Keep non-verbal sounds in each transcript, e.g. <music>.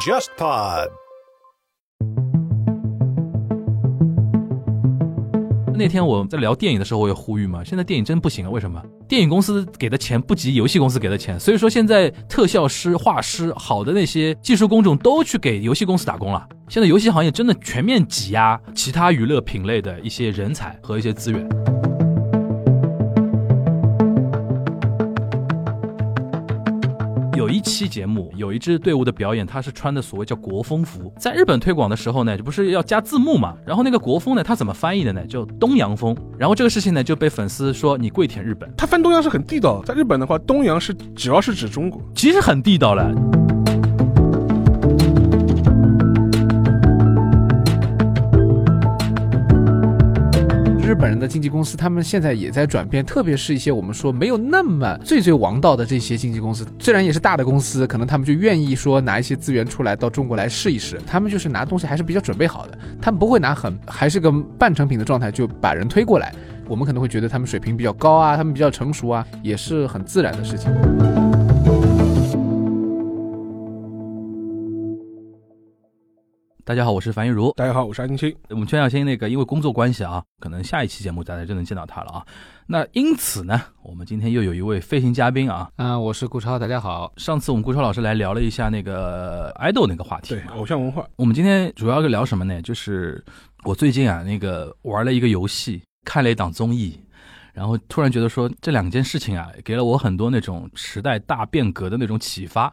JustPod。那天我在聊电影的时候，我也呼吁嘛，现在电影真不行了，为什么？电影公司给的钱不及游戏公司给的钱，所以说现在特效师、画师、好的那些技术工种都去给游戏公司打工了。现在游戏行业真的全面挤压其他娱乐品类的一些人才和一些资源。期节目，有一支队伍的表演，他是穿的所谓叫国风服，在日本推广的时候呢，就不是要加字幕嘛？然后那个国风呢，他怎么翻译的呢？叫东洋风。然后这个事情呢，就被粉丝说你跪舔日本。他翻东洋是很地道，在日本的话，东洋是主要是指中国。其实很地道了。本人的经纪公司，他们现在也在转变，特别是一些我们说没有那么最最王道的这些经纪公司，虽然也是大的公司，可能他们就愿意说拿一些资源出来到中国来试一试，他们就是拿东西还是比较准备好的，他们不会拿很还是个半成品的状态就把人推过来，我们可能会觉得他们水平比较高啊，他们比较成熟啊，也是很自然的事情。大家好，我是樊玉茹。大家好，我是安青。我们全小新那个因为工作关系啊，可能下一期节目大家就能见到他了啊。那因此呢，我们今天又有一位飞行嘉宾啊。啊，我是顾超，大家好。上次我们顾超老师来聊了一下那个爱豆那个话题，对偶像文化。我们今天主要是聊什么呢？就是我最近啊，那个玩了一个游戏，看了一档综艺，然后突然觉得说这两件事情啊，给了我很多那种时代大变革的那种启发。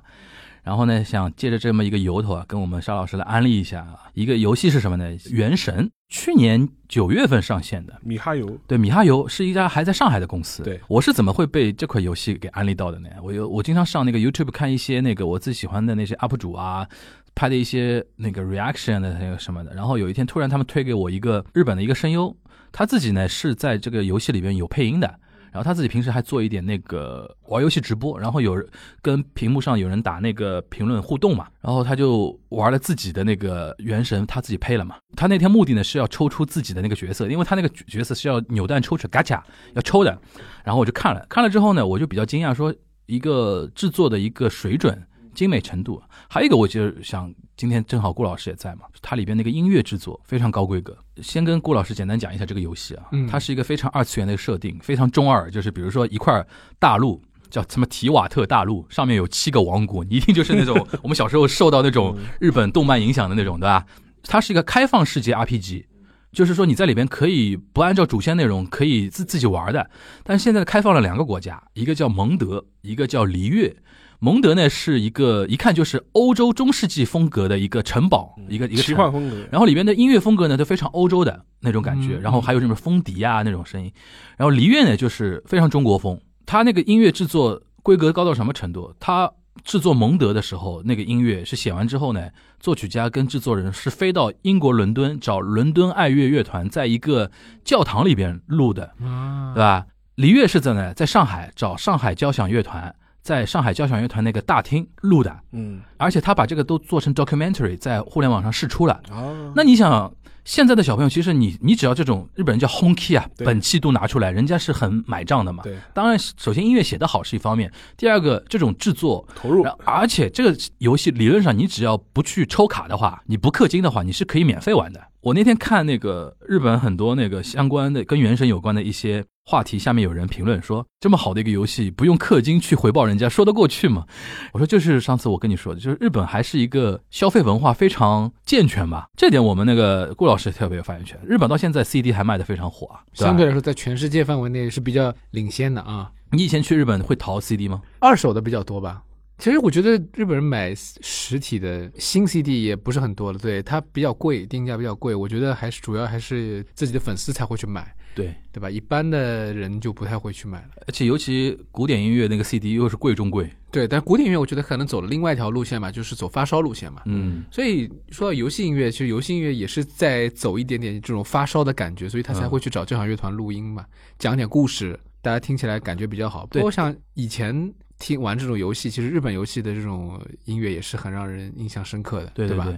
然后呢，想借着这么一个由头啊，跟我们沙老师来安利一下啊，一个游戏是什么呢？《原神》去年九月份上线的，米哈游对，米哈游是一家还在上海的公司。对，我是怎么会被这款游戏给安利到的呢？我有我经常上那个 YouTube 看一些那个我自己喜欢的那些 UP 主啊，拍的一些那个 reaction 的那个什么的。然后有一天突然他们推给我一个日本的一个声优，他自己呢是在这个游戏里边有配音的。然后他自己平时还做一点那个玩游戏直播，然后有人跟屏幕上有人打那个评论互动嘛，然后他就玩了自己的那个原神，他自己配了嘛。他那天目的呢是要抽出自己的那个角色，因为他那个角色是要扭蛋抽出嘎卡要抽的。然后我就看了看了之后呢，我就比较惊讶，说一个制作的一个水准、精美程度，还有一个我就想。今天正好顾老师也在嘛，它里边那个音乐制作非常高规格。先跟顾老师简单讲一下这个游戏啊，它是一个非常二次元的设定，非常中二，就是比如说一块大陆叫什么提瓦特大陆，上面有七个王国，你一定就是那种 <laughs> 我们小时候受到那种日本动漫影响的那种，对吧？它是一个开放世界 RPG，就是说你在里边可以不按照主线内容可以自自己玩的。但是现在开放了两个国家，一个叫蒙德，一个叫璃月。蒙德呢是一个一看就是欧洲中世纪风格的一个城堡，一个一个奇幻风格。然后里边的音乐风格呢都非常欧洲的那种感觉，然后还有什么风笛啊那种声音。然后璃月呢就是非常中国风，它那个音乐制作规格高到什么程度？它制作蒙德的时候，那个音乐是写完之后呢，作曲家跟制作人是飞到英国伦敦找伦敦爱乐乐团，在一个教堂里边录的，对吧？璃月是在呢，在上海找上海交响乐团。在上海交响乐团那个大厅录的，嗯，而且他把这个都做成 documentary，在互联网上试出了。哦，那你想，现在的小朋友其实你你只要这种日本人叫 hon key 啊，本气都拿出来，人家是很买账的嘛。对，当然，首先音乐写得好是一方面，第二个这种制作投入，而且这个游戏理论上你只要不去抽卡的话，你不氪金的话，你是可以免费玩的。我那天看那个日本很多那个相关的跟原神有关的一些。话题下面有人评论说：“这么好的一个游戏，不用氪金去回报人家，说得过去吗？”我说：“就是上次我跟你说的，就是日本还是一个消费文化非常健全吧。这点我们那个顾老师特别有发言权。日本到现在 CD 还卖得非常火啊，相对来说在全世界范围内是比较领先的啊。你以前去日本会淘 CD 吗？二手的比较多吧。其实我觉得日本人买实体的新 CD 也不是很多了，对它比较贵，定价比较贵。我觉得还是主要还是自己的粉丝才会去买。”对对吧？一般的人就不太会去买了，而且尤其古典音乐那个 CD 又是贵中贵。对，但古典音乐我觉得可能走了另外一条路线嘛，就是走发烧路线嘛。嗯，所以说到游戏音乐，其实游戏音乐也是在走一点点这种发烧的感觉，所以他才会去找交响乐团录音嘛，讲点故事，大家听起来感觉比较好。对，我想以前听玩这种游戏，其实日本游戏的这种音乐也是很让人印象深刻的，对吧？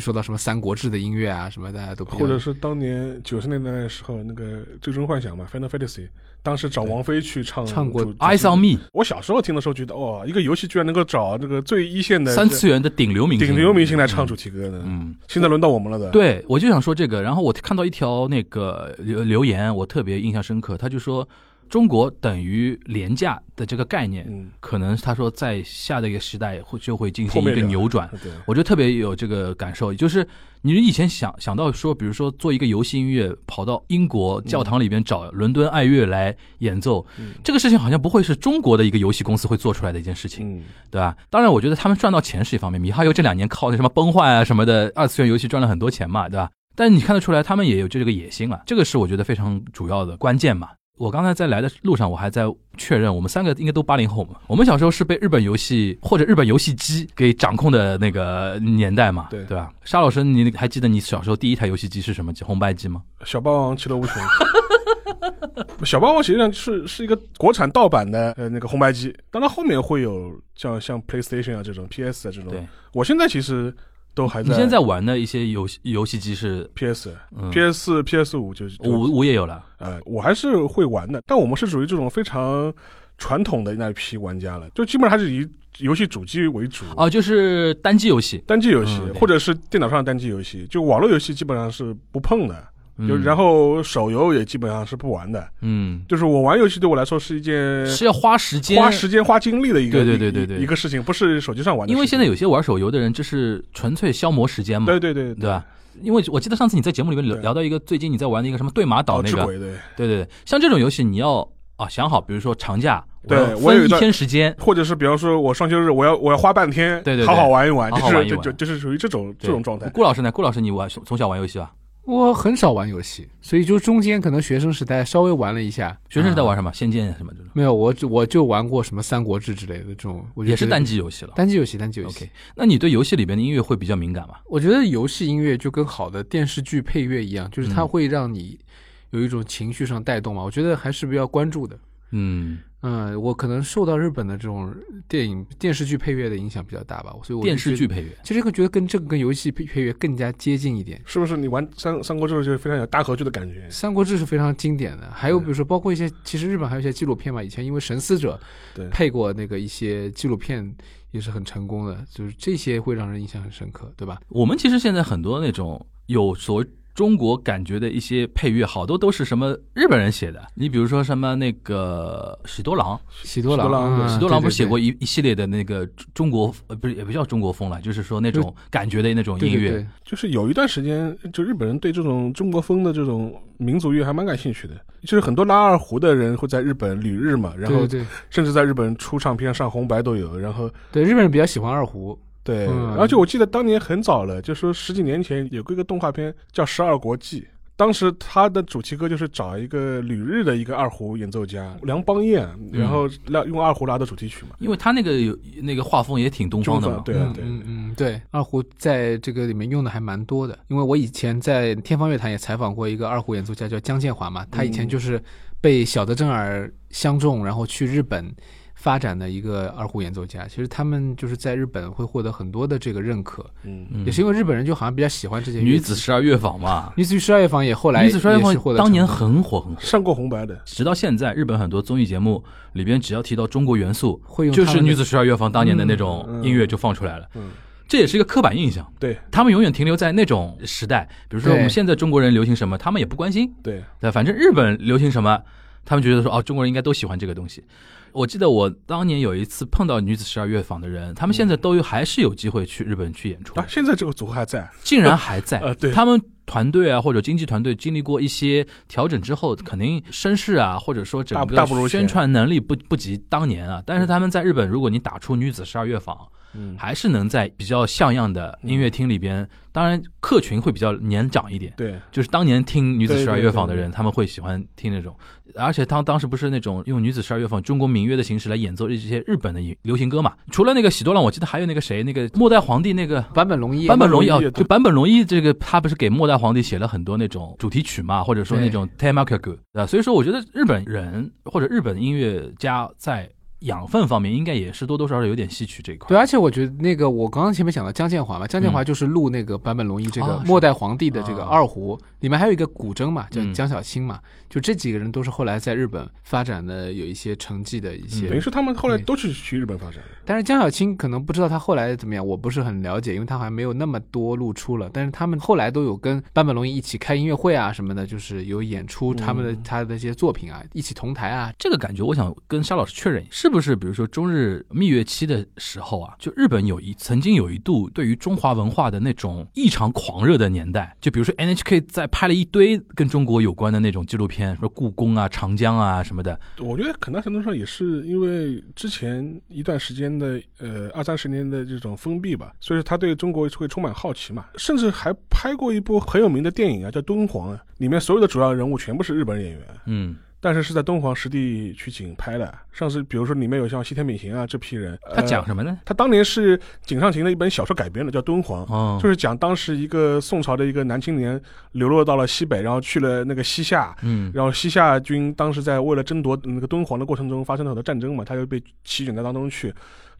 一说到什么《三国志》的音乐啊，什么大家都或者是当年九十年代的时候，那个《最终幻想》嘛，《Final Fantasy》，当时找王菲去唱唱过主 Eyes on Me，我小时候听的时候觉得，哇，一个游戏居然能够找这个最一线的三次元的顶流明星，顶流明星来唱主题歌呢。嗯，现在轮到我们了的。，对，我就想说这个，然后我看到一条那个留留言，我特别印象深刻，他就说中国等于廉价的这个概念，嗯，可能他说在下的一个时代会就会进行一个扭转。对，我就特别有这个感受，就是你以前想想到说，比如说做一个游戏音乐，跑到英国教堂里边找伦敦爱乐来演奏，嗯这个事情好像不会是中国的一个游戏公司会做出来的一件事情，嗯，对吧？当然，我觉得他们赚到钱是一方面，米哈游这两年靠那什么崩坏啊什么的二次元游戏赚了很多钱嘛，对吧？但是你看得出来，他们也有这个野心啊，这个是我觉得非常主要的关键嘛。我刚才在来的路上，我还在确认，我们三个应该都八零后嘛。我们小时候是被日本游戏或者日本游戏机给掌控的那个年代嘛，对对吧？沙老师，你还记得你小时候第一台游戏机是什么机？红白机吗？小霸王其乐无穷。小霸王实际上是是一个国产盗版的呃那个红白机，当然后面会有像像 PlayStation 啊这种 PS 啊这种。对，我现在其实都还在。你现在玩的一些游戏游戏机是？PS、嗯。PS 四、PS 五就是就五五也有了，呃，我还是会玩的，但我们是属于这种非常传统的那一批玩家了，就基本上还是以游戏主机为主。哦，就是单机游戏，单机游戏、嗯。或者是电脑上的单机游戏，就网络游戏基本上是不碰的，就嗯然后手游也基本上是不玩的。嗯，就是我玩游戏对我来说是一件是要花时间花时间花精力的一个对对对对对。一一个事情，不是手机上玩的。因为现在有些玩手游的人，这是纯粹消磨时间嘛，对对对对。吧？因为我记得上次你在节目里面聊聊到一个最近你在玩的一个什么对马岛那个，对，对对对，像这种游戏你要啊想好，比如说长假，对我有一天时间，或者是比方说我双休日我要我要花半天，对对对。好好玩一玩就是就就就是属于这种这种状态。顾老师呢？顾老师你玩从小玩游戏吧？我很少玩游戏，所以就中间可能学生时代稍微玩了一下。学生时代玩啊什么？仙剑什么这种，没有，我就我就玩过什么《三国志》之类的这种，我也是单机游戏了。单机游戏，单机游戏。OK，那你对游戏里边的音乐会比较敏感吗？我觉得游戏音乐就跟好的电视剧配乐一样，就是它嗯会让你有一种情绪上带动嘛。我觉得还是比较关注的。嗯，嗯，我可能受到日本的这种电影、电视剧配乐的影响比较大吧，所以我电视剧配乐，其实会觉得跟这个跟游戏配配乐更加接近一点。是不是你玩三三国志就非常有大合剧的感觉？《三国志》是非常经典的，还有比如说包括一些，其实日本还有一些纪录片嘛，以前因为《神思者对》配过那个一些纪录片也是很成功的，就是这些会让人印象很深刻，对吧？我们其实现在很多那种有所谓中国感觉的一些配乐，好多都是什么日本人写的。你比如说什么那个喜多郎，喜多郎，喜多郎不是写过一一系列的那个中国呃不是也不叫中国风了，就是说那种感觉的那种音乐。对对对就是有一段时间，就日本人对这种中国风的这种民族乐还蛮感兴趣的。就是很多拉二胡的人会在日本旅日嘛，然后甚至在日本出唱片、上红白都有。然后对，日本人比较喜欢二胡，对，嗯。而且我记得当年很早了，就说十几年前有过一个动画片叫《十二国记》，当时它的主题歌就是找一个旅日的一个二胡演奏家梁邦彦，然后拉用二胡拉的主题曲嘛。因为他那个有那个画风也挺东方的对啊，嗯对，嗯嗯，对，二胡在这个里面用的还蛮多的。因为我以前在天方乐坛也采访过一个二胡演奏家，叫江建华嘛，他以前嗯。就是被小泽征尔相中，然后去日本发展的一个二胡演奏家。其实他们就是在日本会获得很多的这个认可，嗯，嗯也是因为日本人就好像比较喜欢这些女子十二乐坊嘛，女子十二乐坊也后来女子十二乐坊当年很火很火。上过红白的，直到现在，日本很多综艺节目里边，只要提到中国元素，会用就是女子十二乐坊当年的那种音乐就放出来了。嗯，这也是一个刻板印象，对。他们永远停留在那种时代。比如说我们现在中国人流行什么，他们也不关心，对，对，反正日本流行什么，他们觉得说哦，中国人应该都喜欢这个东西。我记得我当年有一次碰到女子十二乐坊的人，他们现在都有还是有机会去日本去演出，啊，现在这个组合还在，竟然还在。<laughs> 呃，对，他们团队啊或者经纪团队经历过一些调整之后，肯定声势啊或者说整个宣传能力不不及当年啊。但是他们在日本，如果你打出女子十二乐坊，嗯，还是能在比较像样的音乐厅里边，当然客群会比较年长一点。对，就是当年听女子十二乐坊的人，他们会喜欢听那种，而且当当时不是那种用女子十二乐坊中国民乐的形式来演奏这些日本的流行歌嘛？除了那个喜多郎，我记得还有那个谁，那个末代皇帝那个坂本龙一，坂本龙一啊，就坂本龙一这个他不是给末代皇帝写了很多那种主题曲嘛，或者说那种 tema 歌，对吧？所以说我觉得日本人或者日本音乐家在养分方面，应该也是多多少少有点吸取这一块。对，而且我觉得那个我刚刚前面讲到江建华嘛，江建华就是录那个坂本龙一这个末代皇帝的这个啊二胡，里面还有一个古筝嘛，叫嗯江小青嘛，就这几个人都是后来在日本发展的有一些成绩的一些。等于是他们后来都是去日本发展的。但是江小青可能不知道他后来怎么样，我不是很了解，因为他好像没有那么多露出了。但是他们后来都有跟坂本龙一一起开音乐会啊什么的，就是有演出他们的、嗯他的一些作品啊，一起同台啊。这个感觉，我想跟沙老师确认，是不是比如说中日蜜月期的时候啊，就日本有一曾经有一度对于中华文化的那种异常狂热的年代，就比如说 NHK 在拍了一堆跟中国有关的那种纪录片，说故宫啊、长江啊什么的，我觉得很大程度上也是因为之前一段时间的呃二三十年的这种封闭吧，所以说他对中国会充满好奇嘛，甚至还拍过一部很有名的电影啊，叫《敦煌》啊，里面所有的主要人物全部是日本演员。嗯，但是是在敦煌实地取景拍的，上次比如说里面有像西田敏行啊这批人，他讲呃、什么呢？他当年是井上行的一本小说改编的，叫《敦煌》，哦，就是讲当时一个宋朝的一个男青年流落到了西北，然后去了那个西夏，嗯然后西夏军当时在为了争夺那个敦煌的过程中发生了很多战争嘛，他就被席卷在当中去。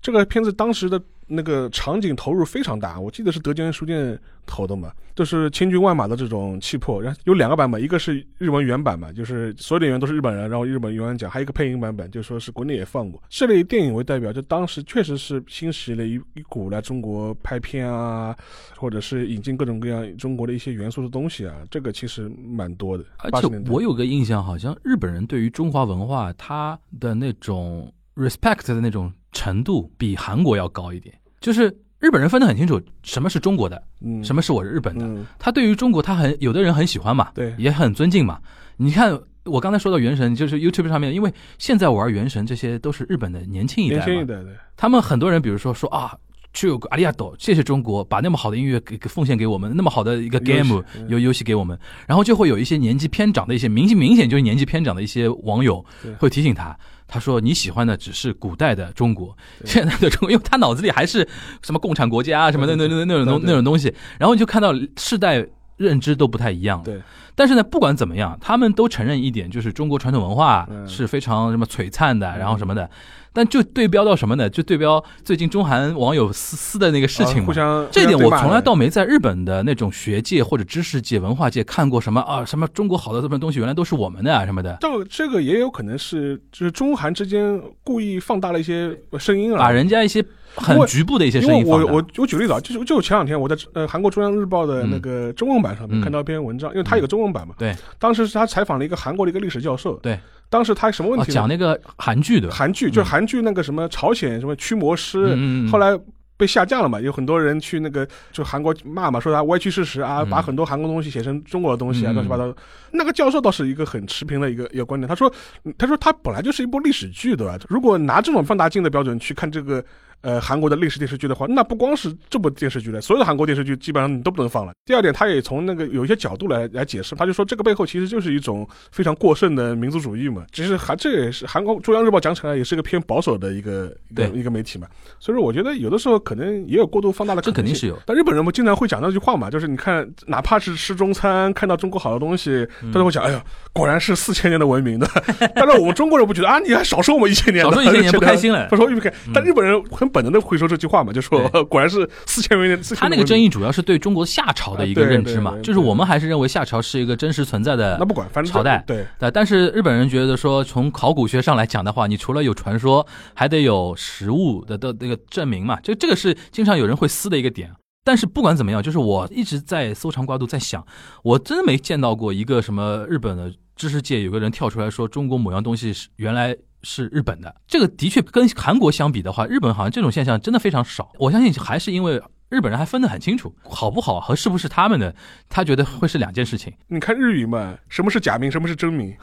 这个片子当时的那个场景投入非常大，我记得是德间书店投的嘛，就是千军万马的这种气魄。然后有两个版本，一个是日文原版嘛，就是所有的演员都是日本人，然后日本原版讲；还有一个配音版本，就说是国内也放过。这类电影为代表，就当时确实是兴起了一一股来中国拍片啊，或者是引进各种各样中国的一些元素的东西啊，这个其实蛮多的。而且80年代我有个印象，好像日本人对于中华文化他的那种 respect 的那种程度比韩国要高一点。就是日本人分得很清楚，什么是中国的，嗯。什么是我日本的。嗯。他对于中国，他很有的人很喜欢嘛，对。也很尊敬嘛。你看，我刚才说到《原神》，就是 YouTube 上面，因为现在玩《原神》这些都是日本的年轻一代嘛，年轻一代对，他们很多人，比如说说啊，去阿里亚岛，谢谢中国，把那么好的音乐给给奉献给我们，那么好的一个 game 嗯。游游戏给我们，然后就会有一些年纪偏长的一些明显明显就是年纪偏长的一些网友会提醒他，他说你喜欢的只是古代的中国，现在的中国，因为他脑子里还是什么共产国家啊什么的那那那那种东那种东西，然后你就看到世代认知都不太一样。对，但是呢，不管怎么样，他们都承认一点，就是中国传统文化嗯。是非常什么璀璨的，然后什么的。但就对标到什么呢？就对标最近中韩网友撕撕的那个事情嘛。啊互。相这点我从来到倒没在日本的那种学界或者知识界、文化界看过什么啊，什么中国好的这么东西原来都是我们的啊什么的，这这个也有可能是就是中韩之间故意放大了一些声音啊，把人家一些很局部的一些声音。我我我举个例子啊，就是就前两天我在呃韩国中央日报的那个中文版上面嗯看到一篇文章，因为他有个中文版嘛，对，当时是他采访了一个韩国的一个历史教授，对，当时他什么问啊题呢？讲那个韩剧的，韩剧就是韩剧那个什么朝鲜什么驱魔师，后来。被下架了嘛？有很多人去那个就韩国骂嘛，说他歪曲事实啊，嗯把很多韩国东西写成中国的东西啊，嗯乱七八糟。那个教授倒是一个很持平的一个一个观点，他说，嗯他说他本来就是一部历史剧，对吧？如果拿这种放大镜的标准去看这个呃韩国的历史电视剧的话，那不光是这部电视剧了，所有的韩国电视剧基本上你都不能放了。第二点，他也从那个有一些角度来来解释，他就说这个背后其实就是一种非常过剩的民族主义嘛。其实韩这也是韩国中央日报讲起来也是一个偏保守的一个一个一个媒体嘛，所以说我觉得有的时候可能也有过度放大的可能性，这肯定是有但日本人们经常会讲那句话嘛，就是你看，哪怕是吃中餐，看到中国好的东西，嗯他都会讲，哎呀，果然是四千年的文明的。<laughs> 但是我们中国人不觉得啊，你还少说我们一千年的，少说一千年不开心了 <laughs> 不说不开。但日本人很本能的会说这句话嘛，就说果然是四千年。他那个争议主要是对中国夏朝的一个认知嘛就是我们还是认为夏朝是一个真实存在的那不管，反正朝代。对。对，但是日本人觉得说，从考古学上来讲的话，你除了有传说，还得有实物的的那个证明嘛，就这个是经常有人会撕的一个点。但是不管怎么样，就是我一直在搜肠刮肚在想，我真没见到过一个什么日本的知识界有个人跳出来说中国某样东西是原来是日本的。这个的确跟韩国相比的话，日本好像这种现象真的非常少。我相信还是因为日本人还分得很清楚，好不好和是不是他们的，他觉得会是两件事情。你看日语嘛，什么是假名，什么是真名？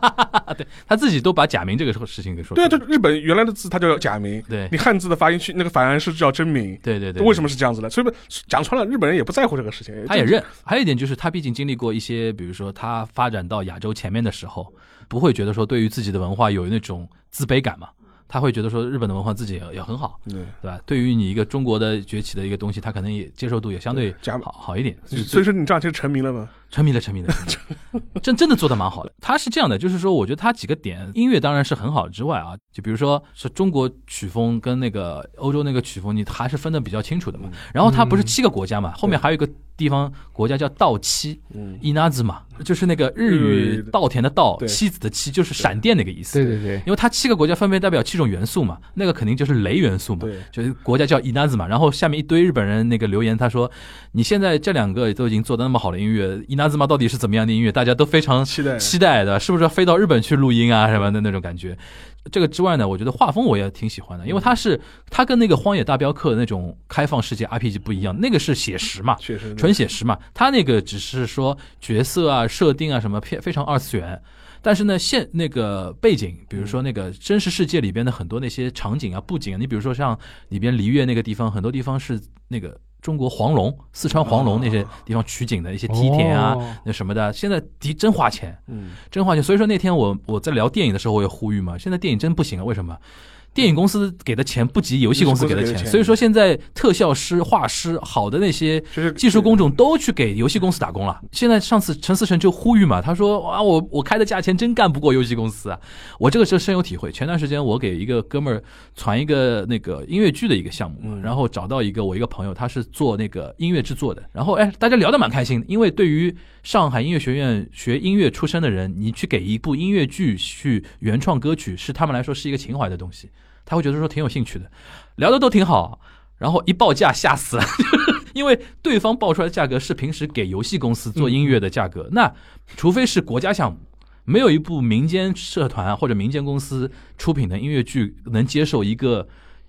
<laughs> 对他自己都把假名这个事情给说出对啊，来。这日本原来的字它叫假名，对你汉字的发音去那个反而是叫真名。对对对，为什么是这样子的？所以讲穿了，日本人也不在乎这个事情，他也认。还有一点就是，他毕竟经历过一些，比如说他发展到亚洲前面的时候，不会觉得说对于自己的文化有那种自卑感嘛。他会觉得说日本的文化自己也也很好，对。对吧？对于你一个中国的崛起的一个东西，他可能也接受度也相对假好好一点。所以说你这样就成名了吗？沉迷了，沉迷了，<laughs> 沉迷了真真的做的蛮好的。他是这样的，就是说，我觉得他几个点，音乐当然是很好之外啊，就比如说是中国曲风跟那个欧洲那个曲风，你还是分的比较清楚的嘛。然后他不是七个国家嘛，后面还有一个地方国家叫稻妻，嗯，伊那子嘛，就是那个日日语语稻田的稻，妻子的妻，就是闪电那个意思。对对对，因为他七个国家分别代表七种元素嘛，那个肯定就是雷元素嘛，就是国家叫伊那子嘛。然后下面一堆日本人那个留言，他说：“你现在这两个都已经做的那么好的音乐，伊那兹嘛到底是怎么样的音乐？大家都非常期待期待的，是不是要飞到日本去录音啊什么的那种感觉？这个之外呢，我觉得画风我也挺喜欢的，因为它是它跟那个《荒野大镖客》那种开放世界 RPG 不一样，那个是写实嘛，确实纯写实嘛，它那个只是说角色啊、设定啊什么偏非常二次元。但是呢，现那个背景，比如说那个真实世界里边的很多那些场景啊、布景啊，你比如说像里边璃月那个地方，很多地方是那个中国黄龙、四川黄龙那些地方取景的一些梯田啊、哦那什么的，现在的真花钱，嗯，真花钱。所以说那天我我在聊电影的时候，我也呼吁嘛，现在电影真不行啊，为什么？电影公司给的钱不及游戏公司给的钱，所以说现在特效师、画师、好的那些技术工种都去给游戏公司打工了。现在上次陈思诚就呼吁嘛，他说：“啊，我我开的价钱真干不过游戏公司啊！”我这个是深有体会。前段时间我给一个哥们儿传一个那个音乐剧的一个项目，嗯然后找到一个我一个朋友，他是做那个音乐制作的，然后哎，大家聊得蛮开心的，因为对于上海音乐学院学音乐出身的人，你去给一部音乐剧去原创歌曲，是他们来说是一个情怀的东西，他会觉得说挺有兴趣的，聊的都挺好。然后一报价吓死了，<laughs> 因为对方报出来的价格是平时给游戏公司做音乐的价格，那除非是国家项目，没有一部民间社团或者民间公司出品的音乐剧能接受一个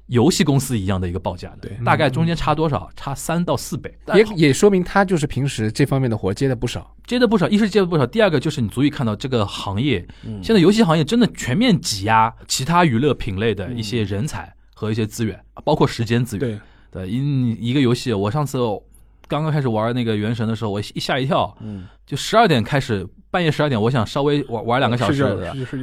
游戏公司一样的一个报价的。对大概中间差多少？差三到四倍，也也说明他就是平时这方面的活接的不少。接的不少，一是接的不少，第二个就是你足以看到这个行业，嗯现在游戏行业真的全面挤压其他娱乐品类的一些人才和一些资源，包括时间资源。对，对，一一个游戏，我上次刚刚开始玩那个《原神》的时候，我一吓一跳，嗯，就十二点开始，半夜十二点，我想稍微玩玩两个小时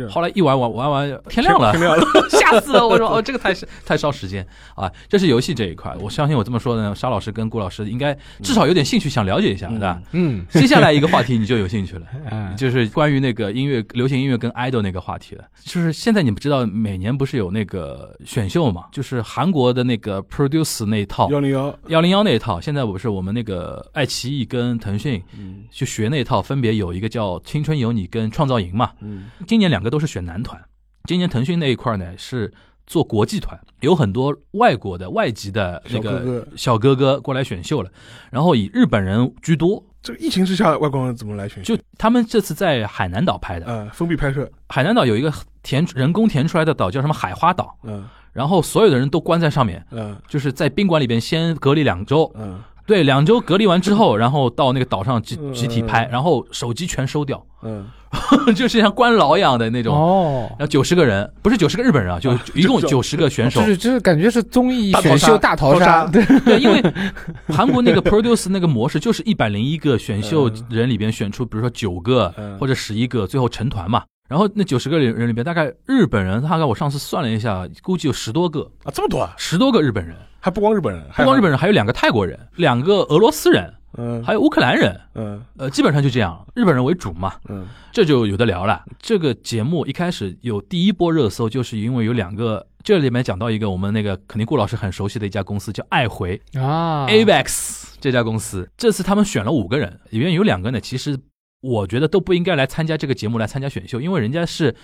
后来一玩玩玩完天亮了，天亮了，<laughs> 吓死了！我说哦，这个太 <laughs> 太烧时间啊！这是游戏这一块，我相信我这么说呢，沙老师跟顾老师应该至少有点兴趣，想了解一下，嗯对吧？嗯 <laughs> 接下来一个话题你就有兴趣了，啊，就是关于那个音乐、流行音乐跟 idol 那个话题了。就是现在你们知道，每年不是有那个选秀嘛？就是韩国的那个 Produce 那一套，幺零幺，幺零幺那一套，现在不是我们那个爱奇艺跟腾讯嗯去学那一套，分别有一个叫《青春有你》跟《创造营》嘛。嗯。今年两个都是选男团，今年腾讯那一块呢是做国际团，有很多外国的外籍的那个小哥哥。过来选秀了，然后以日本人居多。这个疫情之下，外国人怎么来选秀？就他们这次在海南岛拍的，呃，封闭拍摄，海南岛有一个填人工填出来的岛叫什么海花岛，嗯。然后所有的人都关在上面，嗯。就是在宾馆里边先隔离两周，嗯对，两周隔离完之后，然后到那个岛上集嗯集体拍，然后手机全收掉，嗯，<laughs> 就是像关牢一样的那种。哦然，后九十个人，不是九十个日本人啊，就啊一共九十个选手就。是就是感觉是综艺选秀大逃杀，对，<laughs> 对，因为 <laughs> 韩国那个 produce 那个模式就是一百零一个选秀人里边选出，比如说九个嗯或者十一个，最后成团嘛。然后那九十个人里边，大概日本人大概我上次算了一下，估计有十多个，啊，这么多啊，十多个日本人，还不光日本人，不光日本人，还有两个泰国人，两个俄罗斯人，嗯，还有乌克兰人。嗯呃，基本上就这样，日本人为主嘛。嗯这就有的聊了。这个节目一开始有第一波热搜，就是因为有两个，这里面讲到一个我们那个肯定顾老师很熟悉的一家公司，叫爱回、啊 Avex 这家公司。这次他们选了五个人，里面有两个呢，其实我觉得都不应该来参加这个节目，来参加选秀，因为人家是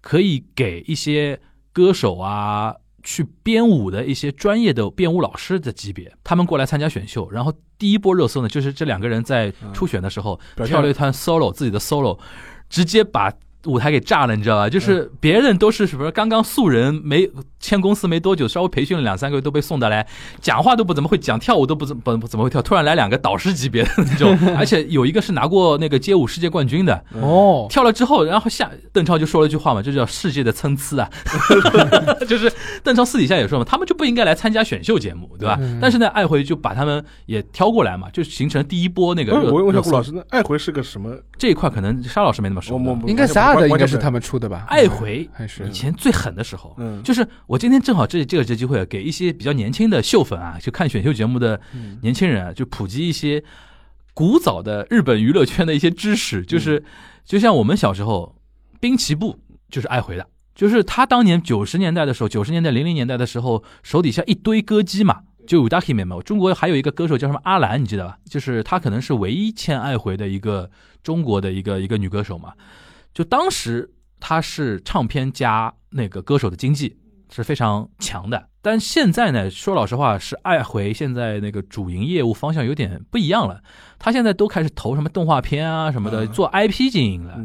可以给一些歌手啊。去编舞的一些专业的编舞老师的级别，他们过来参加选秀，然后第一波热搜呢，就是这两个人在初选的时候，跳了一段 solo，自己的 solo，直接把舞台给炸了，你知道吧？嗯就是别人都是什么刚刚素人，没签公司没多久，稍微培训了两三个月都被送的来，讲话都不怎么会讲，跳舞都不怎不不怎么会跳，突然来两个导师级别的那种，<laughs> 而且有一个是拿过那个街舞世界冠军的，哦，跳了之后，然后下邓超就说了一句话嘛，这叫世界的参差啊，<laughs> 就是邓超私底下也说嘛，他们就不应该来参加选秀节目，对吧？嗯但是呢，爱回就把他们也挑过来嘛，就形成第一波那个我问一下顾老师，那爱回是个什么？这一块可能沙老师没那么熟的。我我应该完应该是他们出的吧？爱回还是以前最狠的时候，嗯就是我今天正好这这个这机会，给一些比较年轻的秀粉啊，就看选秀节目的嗯年轻人啊，就普及一些古早的日本娱乐圈的一些知识，就是就像我们小时候，滨崎步就是爱回的，就是他当年九十年代的时候，九十年代零零年代的时候，手底下一堆歌姬嘛。就武大 K 面嘛，中国还有一个歌手叫什么阿兰，你记得吧？就是她可能是唯一欠爱回的一个中国的一个一个女歌手嘛。就当时他是唱片加那个歌手的经济是非常强的，但现在呢，说老实话，是爱回现在那个主营业务方向有点不一样了。他现在都开始投什么动画片啊什么的，做 IP 经营了。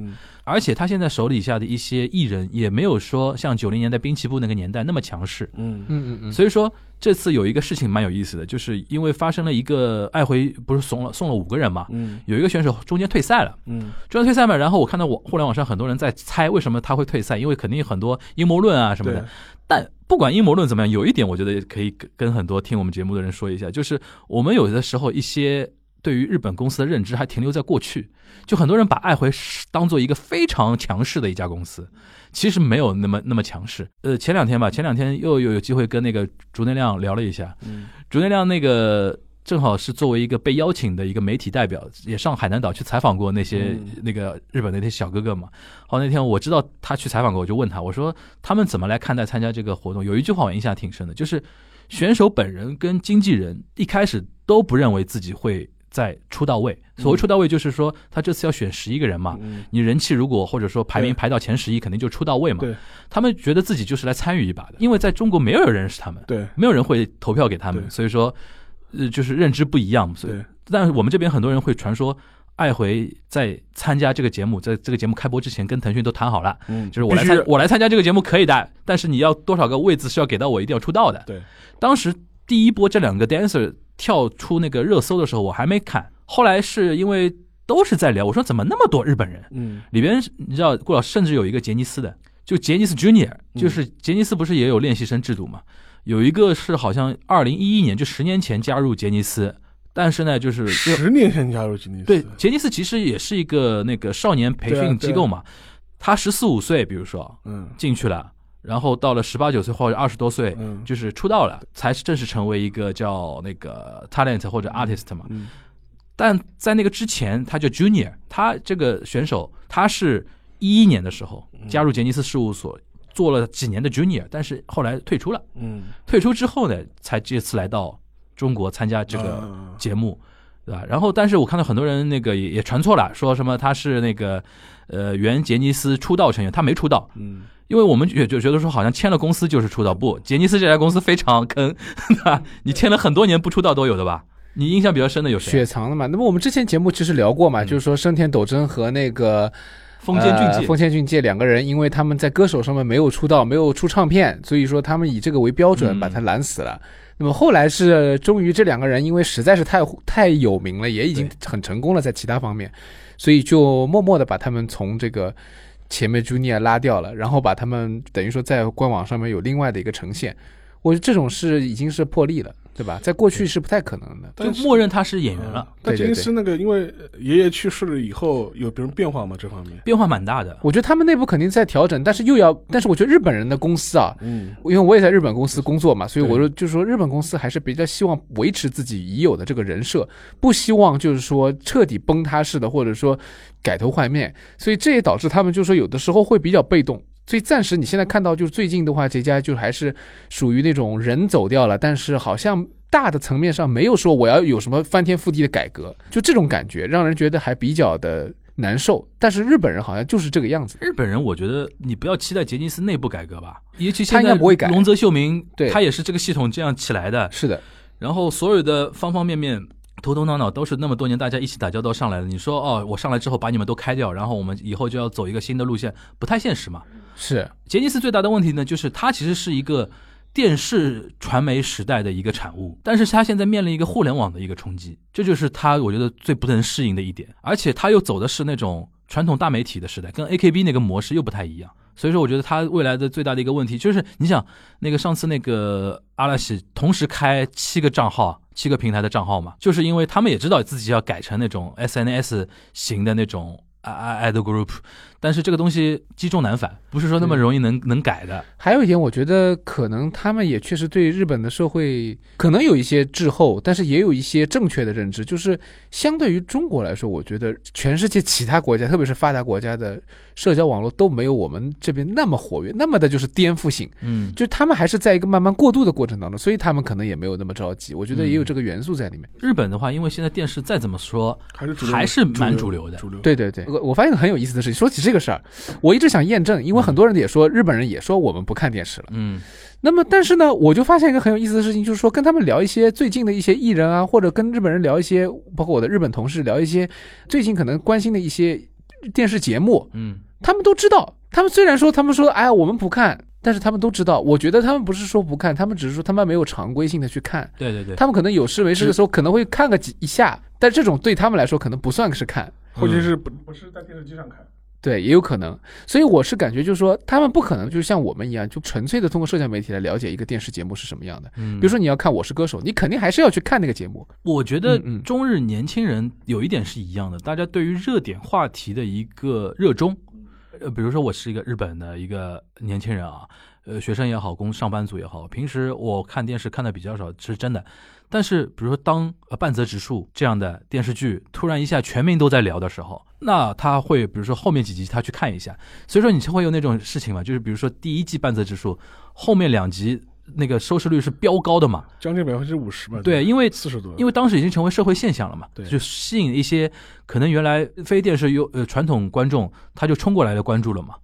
而且他现在手底下的一些艺人也没有说像九零年代滨崎步那个年代那么强势。嗯嗯嗯嗯。所以说这次有一个事情蛮有意思的，就是因为发生了一个爱回不是送了送了五个人嘛，嗯，有一个选手中间退赛了，嗯，中间退赛嘛，然后我看到我互联网上很多人在猜为什么他会退赛，因为肯定很多阴谋论啊什么的。但不管阴谋论怎么样，有一点我觉得可以跟很多听我们节目的人说一下，就是我们有的时候一些。对于日本公司的认知还停留在过去，就很多人把爱回当做一个非常强势的一家公司，其实没有那么那么强势。呃，前两天吧，前两天又有有机会跟那个竹内亮聊了一下，竹内亮那个正好是作为一个被邀请的一个媒体代表，也上海南岛去采访过那些那个日本的那些小哥哥嘛。好，那天我知道他去采访过，我就问他，我说他们怎么来看待参加这个活动？有一句话我印象挺深的，就是选手本人跟经纪人一开始都不认为自己会。在出到位，所谓出到位就是说，他这次要选十一个人嘛，你人气如果或者说排名排到前十一，肯定就出到位嘛。他们觉得自己就是来参与一把的，因为在中国没有人认识他们，对，没有人会投票给他们，所以说，呃，就是认知不一样。所以，但是我们这边很多人会传说，爱回在参加这个节目，在这个节目开播之前跟腾讯都谈好了，嗯，就是我来参我来参加这个节目可以的，但是你要多少个位子是要给到我，一定要出道的。对，当时第一波这两个 dancer。跳出那个热搜的时候，我还没看。后来是因为都是在聊，我说怎么那么多日本人？嗯，里边你知道，顾老师甚至有一个杰尼斯的，就杰尼斯 Junior，就是杰尼斯不是也有练习生制度嘛？有一个是好像二零一一年，就十年前加入杰尼斯，但是呢，就是十年前加入杰尼斯。对，杰尼斯其实也是一个那个少年培训机构嘛。他十四五岁，比如说，嗯，进去了。然后到了十八九岁或者二十多岁，就是出道了，才正式成为一个叫那个 talent 或者 artist 嘛。但在那个之前，他叫 junior。他这个选手，他是一一年的时候加入杰尼斯事务所，做了几年的 junior，但是后来退出了。嗯，退出之后呢，才这次来到中国参加这个节目，对吧？然后，但是我看到很多人那个也也传错了，说什么他是那个呃原杰尼斯出道成员，他没出道。嗯。因为我们也就觉得说，好像签了公司就是出道，不，杰尼斯这家公司非常坑，<laughs> 对吧？你签了很多年不出道都有的吧？你印象比较深的有谁？雪藏的嘛。那么我们之前节目其实聊过嘛，就是说生田斗真和那个丰间俊介，丰间俊介两个人，因为他们在歌手上面没有出道，没有出唱片，所以说他们以这个为标准把他拦死了。那么后来是终于这两个人因为实在是太太有名了，也已经很成功了在其他方面，所以就默默的把他们从这个。前面 Junior 拉掉了，然后把他们等于说在官网上面有另外的一个呈现，我觉得这种事已经是破例了。对吧？在过去是不太可能的，就默认他是演员了。但杰尼斯那个，因为爷爷去世了以后，有别人变化吗？这方面变化蛮大的。我觉得他们内部肯定在调整，但是又要，但是我觉得日本人的公司啊，嗯，因为我也在日本公司工作嘛，所以我说就是说日本公司还是比较希望维持自己已有的这个人设，不希望就是说彻底崩塌式的，或者说改头换面，所以这也导致他们就是说有的时候会比较被动。所以暂时你现在看到就是最近的话，这家就还是属于那种人走掉了，但是好像大的层面上没有说我要有什么翻天覆地的改革，就这种感觉让人觉得还比较的难受。但是日本人好像就是这个样子。日本人，我觉得你不要期待杰尼斯内部改革吧，尤其他应该不会改。龙泽秀明，对，他也是这个系统这样起来的。是的，然后所有的方方面面。头头脑脑都是那么多年大家一起打交道上来的。你说哦，我上来之后把你们都开掉，然后我们以后就要走一个新的路线，不太现实嘛？是杰尼斯最大的问题呢，就是它其实是一个电视传媒时代的一个产物，但是它现在面临一个互联网的一个冲击，这就是它我觉得最不能适应的一点。而且它又走的是那种传统大媒体的时代，跟 AKB 那个模式又不太一样。所以说，我觉得它未来的最大的一个问题就是，你想那个上次那个阿拉西同时开七个账号。七个平台的账号嘛，就是因为他们也知道自己要改成那种 SNS 型的那种 i i d group，但是这个东西积重难返，不是说那么容易能能改的。还有一点，我觉得可能他们也确实对日本的社会可能有一些滞后，但是也有一些正确的认知。就是相对于中国来说，我觉得全世界其他国家，特别是发达国家的社交网络都没有我们这边那么活跃，那么的就是颠覆性。嗯，就他们还是在一个慢慢过渡的过程当中，所以他们可能也没有那么着急。我觉得也有嗯这个元素在里面。日本的话，因为现在电视再怎么说，还是还是蛮主流的主流。对对对，我我发现很有意思的事情。说起这个事儿，我一直想验证，因为很多人也说，日本人也说我们不看电视了。嗯那么，但是呢，我就发现一个很有意思的事情，就是说跟他们聊一些最近的一些艺人啊，或者跟日本人聊一些，包括我的日本同事聊一些最近可能关心的一些电视节目，嗯他们都知道。他们虽然说他们说哎呀我们不看，但是他们都知道。我觉得他们不是说不看，他们只是说他们没有常规性的去看。对对对，他们可能有事没事的时候可能会看个几一下，但这种对他们来说可能不算是看。或者是不不是在电视机上看，对，也有可能，所以我是感觉就是说，他们不可能就是像我们一样，就纯粹的通过社交媒体来了解一个电视节目是什么样的。嗯比如说你要看《我是歌手》，你肯定还是要去看那个节目。我觉得中日年轻人有一点是一样的，大家对于热点话题的一个热衷。呃，比如说我是一个日本的一个年轻人啊，呃，学生也好，工上班族也好，平时我看电视看的比较少，是真的。但是比如说当呃半泽直树这样的电视剧突然一下全民都在聊的时候，那他会比如说后面几集他去看一下，所以说你就会有那种事情嘛，就是比如说第一季半泽直树后面两集那个收视率是飙高的嘛，将近百分之五十吧。对，因为四十多，因为当时已经成为社会现象了嘛，对就吸引一些可能原来非电视有呃传统观众，他就冲过来的关注了嘛。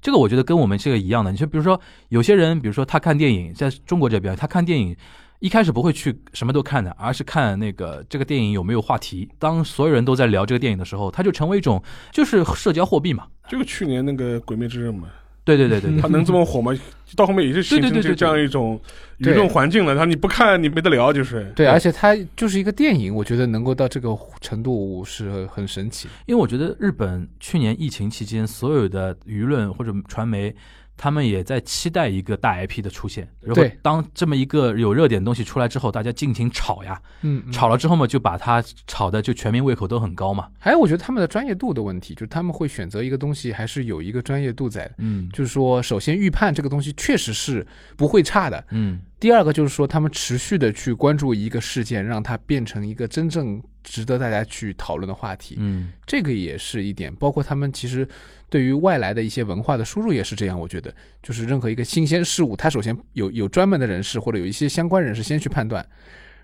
这个我觉得跟我们这个一样的，你就比如说有些人，比如说他看电影，在中国这边他看电影。一开始不会去什么都看的，而是看那个这个电影有没有话题。当所有人都在聊这个电影的时候，它就成为一种就是社交货币嘛。就是去年那个《鬼灭之刃》嘛，对对对对对，它能这么火吗？到后面也是形成这这样一种舆论环境了。他你不看你没得聊，就是对，而且它就是一个电影，我觉得能够到这个程度是很神奇。因为我觉得日本去年疫情期间，所有的舆论或者传媒，他们也在期待一个大 IP 的出现。然后对当这么一个有热点的东西出来之后，大家尽情炒呀，嗯，嗯炒了之后嘛，就把它炒的就全民胃口都很高嘛。还有我觉得他们的专业度的问题，就是他们会选择一个东西，还是有一个专业度在的。嗯就是说，首先预判这个东西确实是不会差的。嗯第二个就是说，他们持续的去关注一个事件，让它变成一个真正值得大家去讨论的话题。嗯这个也是一点，包括他们其实对于外来的一些文化的输入也是这样。我觉得，就是任何一个新鲜事物，它首先有有专门的人士或者有一些相关人士先去判断，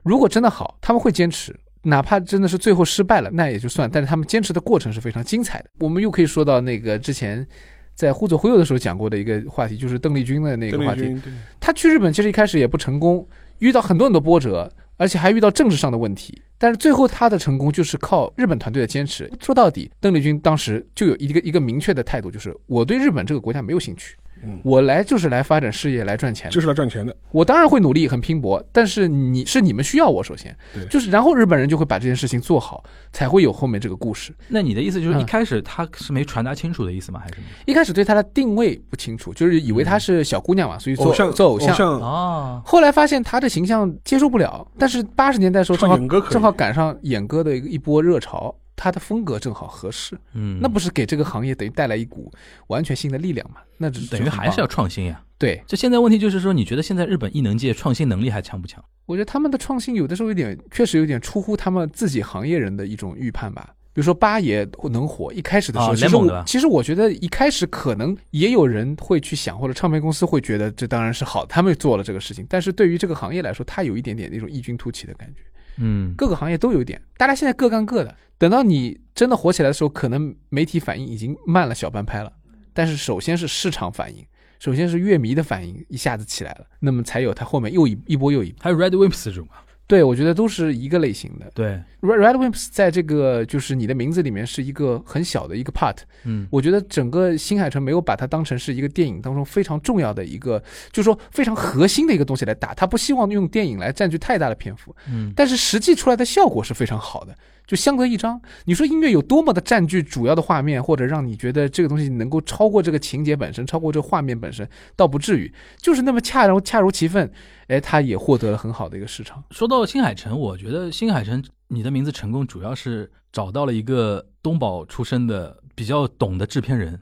如果真的好，他们会坚持。哪怕真的是最后失败了，那也就算，但是他们坚持的过程是非常精彩的。我们又可以说到那个之前在互左互右的时候讲过的一个话题，就是邓丽君的那个话题。他去日本其实一开始也不成功，遇到很多很多波折，而且还遇到政治上的问题。但是最后他的成功就是靠日本团队的坚持。说到底，邓丽君当时就有一个一个明确的态度，就是我对日本这个国家没有兴趣，嗯，我来就是来发展事业、来赚钱的。就是来赚钱的。我当然会努力、很拼搏，但是你是你们需要我，首先对就是，然后日本人就会把这件事情做好，才会有后面这个故事。那你的意思就是嗯一开始他是没传达清楚的意思吗？还是什么？一开始对他的定位不清楚，就是以为她是小姑娘嘛，所以做做偶像。像哦，后来发现她的形象接受不了，但是八十年代的时候正好正好赶上演歌的一个一波热潮，她的风格正好合适，嗯，那不是给这个行业等于带来一股完全新的力量嘛？那只是等于还是要创新呀。对，这现在问题就是说，你觉得现在日本艺能界创新能力还强不强？我觉得他们的创新有的时候有点，确实有点出乎他们自己行业人的一种预判吧。比如说八爷能火，一开始的时候，哦其实其实我觉得一开始可能也有人会去想，或者唱片公司会觉得这当然是好，他们做了这个事情。但是对于这个行业来说，它有一点点那种异军突起的感觉。嗯，各个行业都有一点，大家现在各干各的。等到你真的火起来的时候，可能媒体反应已经慢了小半拍了。但是首先是市场反应，首先是乐迷的反应一下子起来了，那么才有它后面又一一波又一波。还有 Red Wimps 这种啊。对，我觉得都是一个类型的。对，Red Red Wimps 在这个就是你的名字里面是一个很小的一个 part，嗯。我觉得整个新海诚没有把它当成是一个电影当中非常重要的一个，就是说非常核心的一个东西来打，他不希望用电影来占据太大的篇幅，嗯，但是实际出来的效果是非常好的，就相得益彰。你说音乐有多么的占据主要的画面，或者让你觉得这个东西能够超过这个情节本身，超过这个画面本身，倒不至于，就是那么恰如恰如其分，哎，他也获得了很好的一个市场。说到新海诚，我觉得新海诚你的名字成功，主要是找到了一个东宝出身的比较懂的制片人，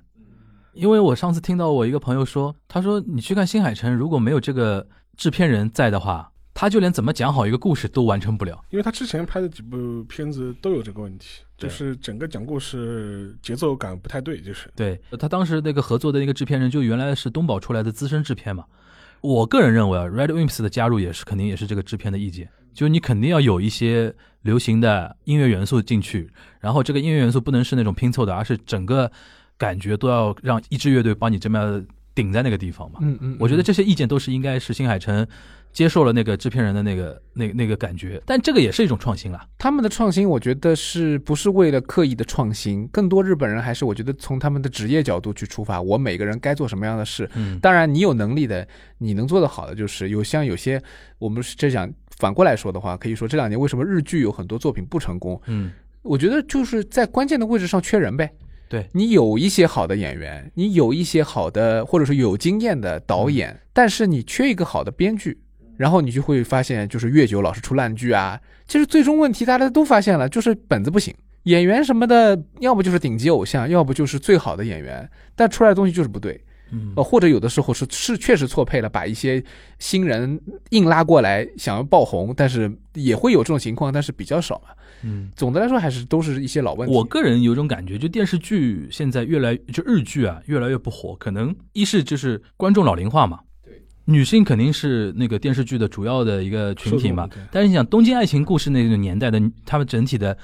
因为我上次听到我一个朋友说，他说你去看新海诚，如果没有这个制片人在的话，他就连怎么讲好一个故事都完成不了。因为他之前拍的几部片子都有这个问题，就是整个讲故事节奏感不太对，就是对他当时那个合作的那个制片人，就原来是东宝出来的资深制片嘛。我个人认为啊，Red Wimps 的加入也是肯定也是这个制片的意见，就是你肯定要有一些流行的音乐元素进去，然后这个音乐元素不能是那种拼凑的，而是整个感觉都要让一支乐队帮你这么样顶在那个地方嘛。嗯嗯，我觉得这些意见都是应该是新海诚接受了那个制片人的那个那那个感觉，但这个也是一种创新啦。他们的创新，我觉得是不是为了刻意的创新？更多日本人还是我觉得从他们的职业角度去出发，我每个人该做什么样的事。嗯，当然，你有能力的，你能做得好的，就是有像有些我们是这讲反过来说的话，可以说这两年为什么日剧有很多作品不成功？嗯，我觉得就是在关键的位置上缺人呗。对你有一些好的演员，你有一些好的或者说有经验的导演，但是你缺一个好的编剧，然后你就会发现，就是越久老是出烂剧啊。其实最终问题大家都发现了，就是本子不行，演员什么的，要不就是顶级偶像，要不就是最好的演员，但出来的东西就是不对。嗯呃，或者有的时候是是确实错配了，把一些新人硬拉过来想要爆红，但是也会有这种情况，但是比较少嘛。嗯。总的来说还是都是一些老问题。我个人有种感觉，就电视剧现在越来就日剧啊越来越不火，可能一是就是观众老龄化嘛，对，女性肯定是那个电视剧的主要的一个群体嘛。但是你想《东京爱情故事》那个年代的，他们整体的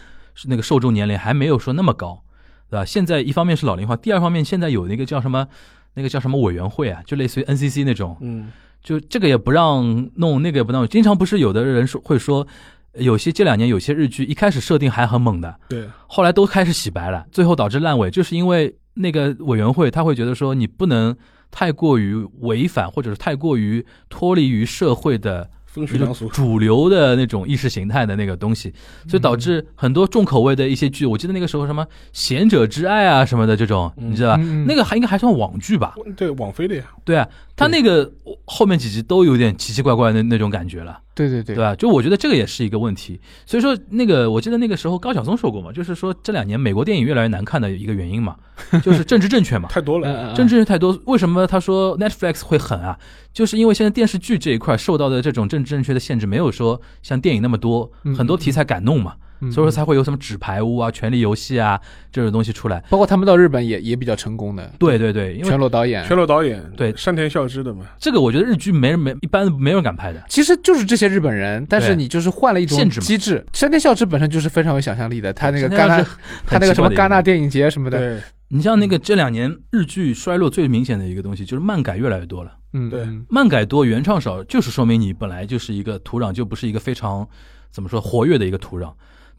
那个受众年龄还没有说那么高，对吧？现在一方面是老龄化，第二方面现在有那个叫什么那个叫什么委员会啊，就类似于 NCC 那种，嗯，就这个也不让弄，那个也不让。经常不是有的人说会说，有些这两年有些日剧一开始设定还很猛的，对，后来都开始洗白了，最后导致烂尾，就是因为那个委员会他会觉得说你不能太过于违反，或者是太过于脱离于社会的一种风俗良俗，主流的那种意识形态的那个东西，所以导致很多重口味的一些剧，我记得那个时候什么《贤者之爱》啊什么的这种，嗯你知道吧？那个还应该还算网剧吧？对，网飞的呀，对啊，他那个后面几集都有点奇奇怪怪的那种感觉了。对对对对吧？就我觉得这个也是一个问题。所以说，那个我记得那个时候高晓松说过嘛，就是说这两年美国电影越来越难看的一个原因嘛，<laughs> 就是政治正确嘛。太多了。政治正确太多，为什么他说 Netflix 会狠啊？就是因为现在电视剧这一块受到的这种政治正确的限制，没有说像电影那么多嗯，很多题材敢弄嘛，嗯所以说才会有什么纸牌屋啊、权力游戏啊这种东西出来。包括他们到日本也也比较成功的，对对对，因为全裸导演。全裸导演对。山田孝之的嘛，这个我觉得日剧没人没一般没人敢拍的。其实就是这些日本人，但是你就是换了一种限制嘛。机制。山田孝之本身就是非常有想象力的，他那个戛纳 <laughs> 他那个什么戛纳电影节什么的，对，你像那个这两年日剧衰落最明显的一个东西，就是漫改越来越多了。嗯，对。嗯。漫改多，原创少，就是说明你本来就是一个土壤，就不是一个非常怎么说活跃的一个土壤。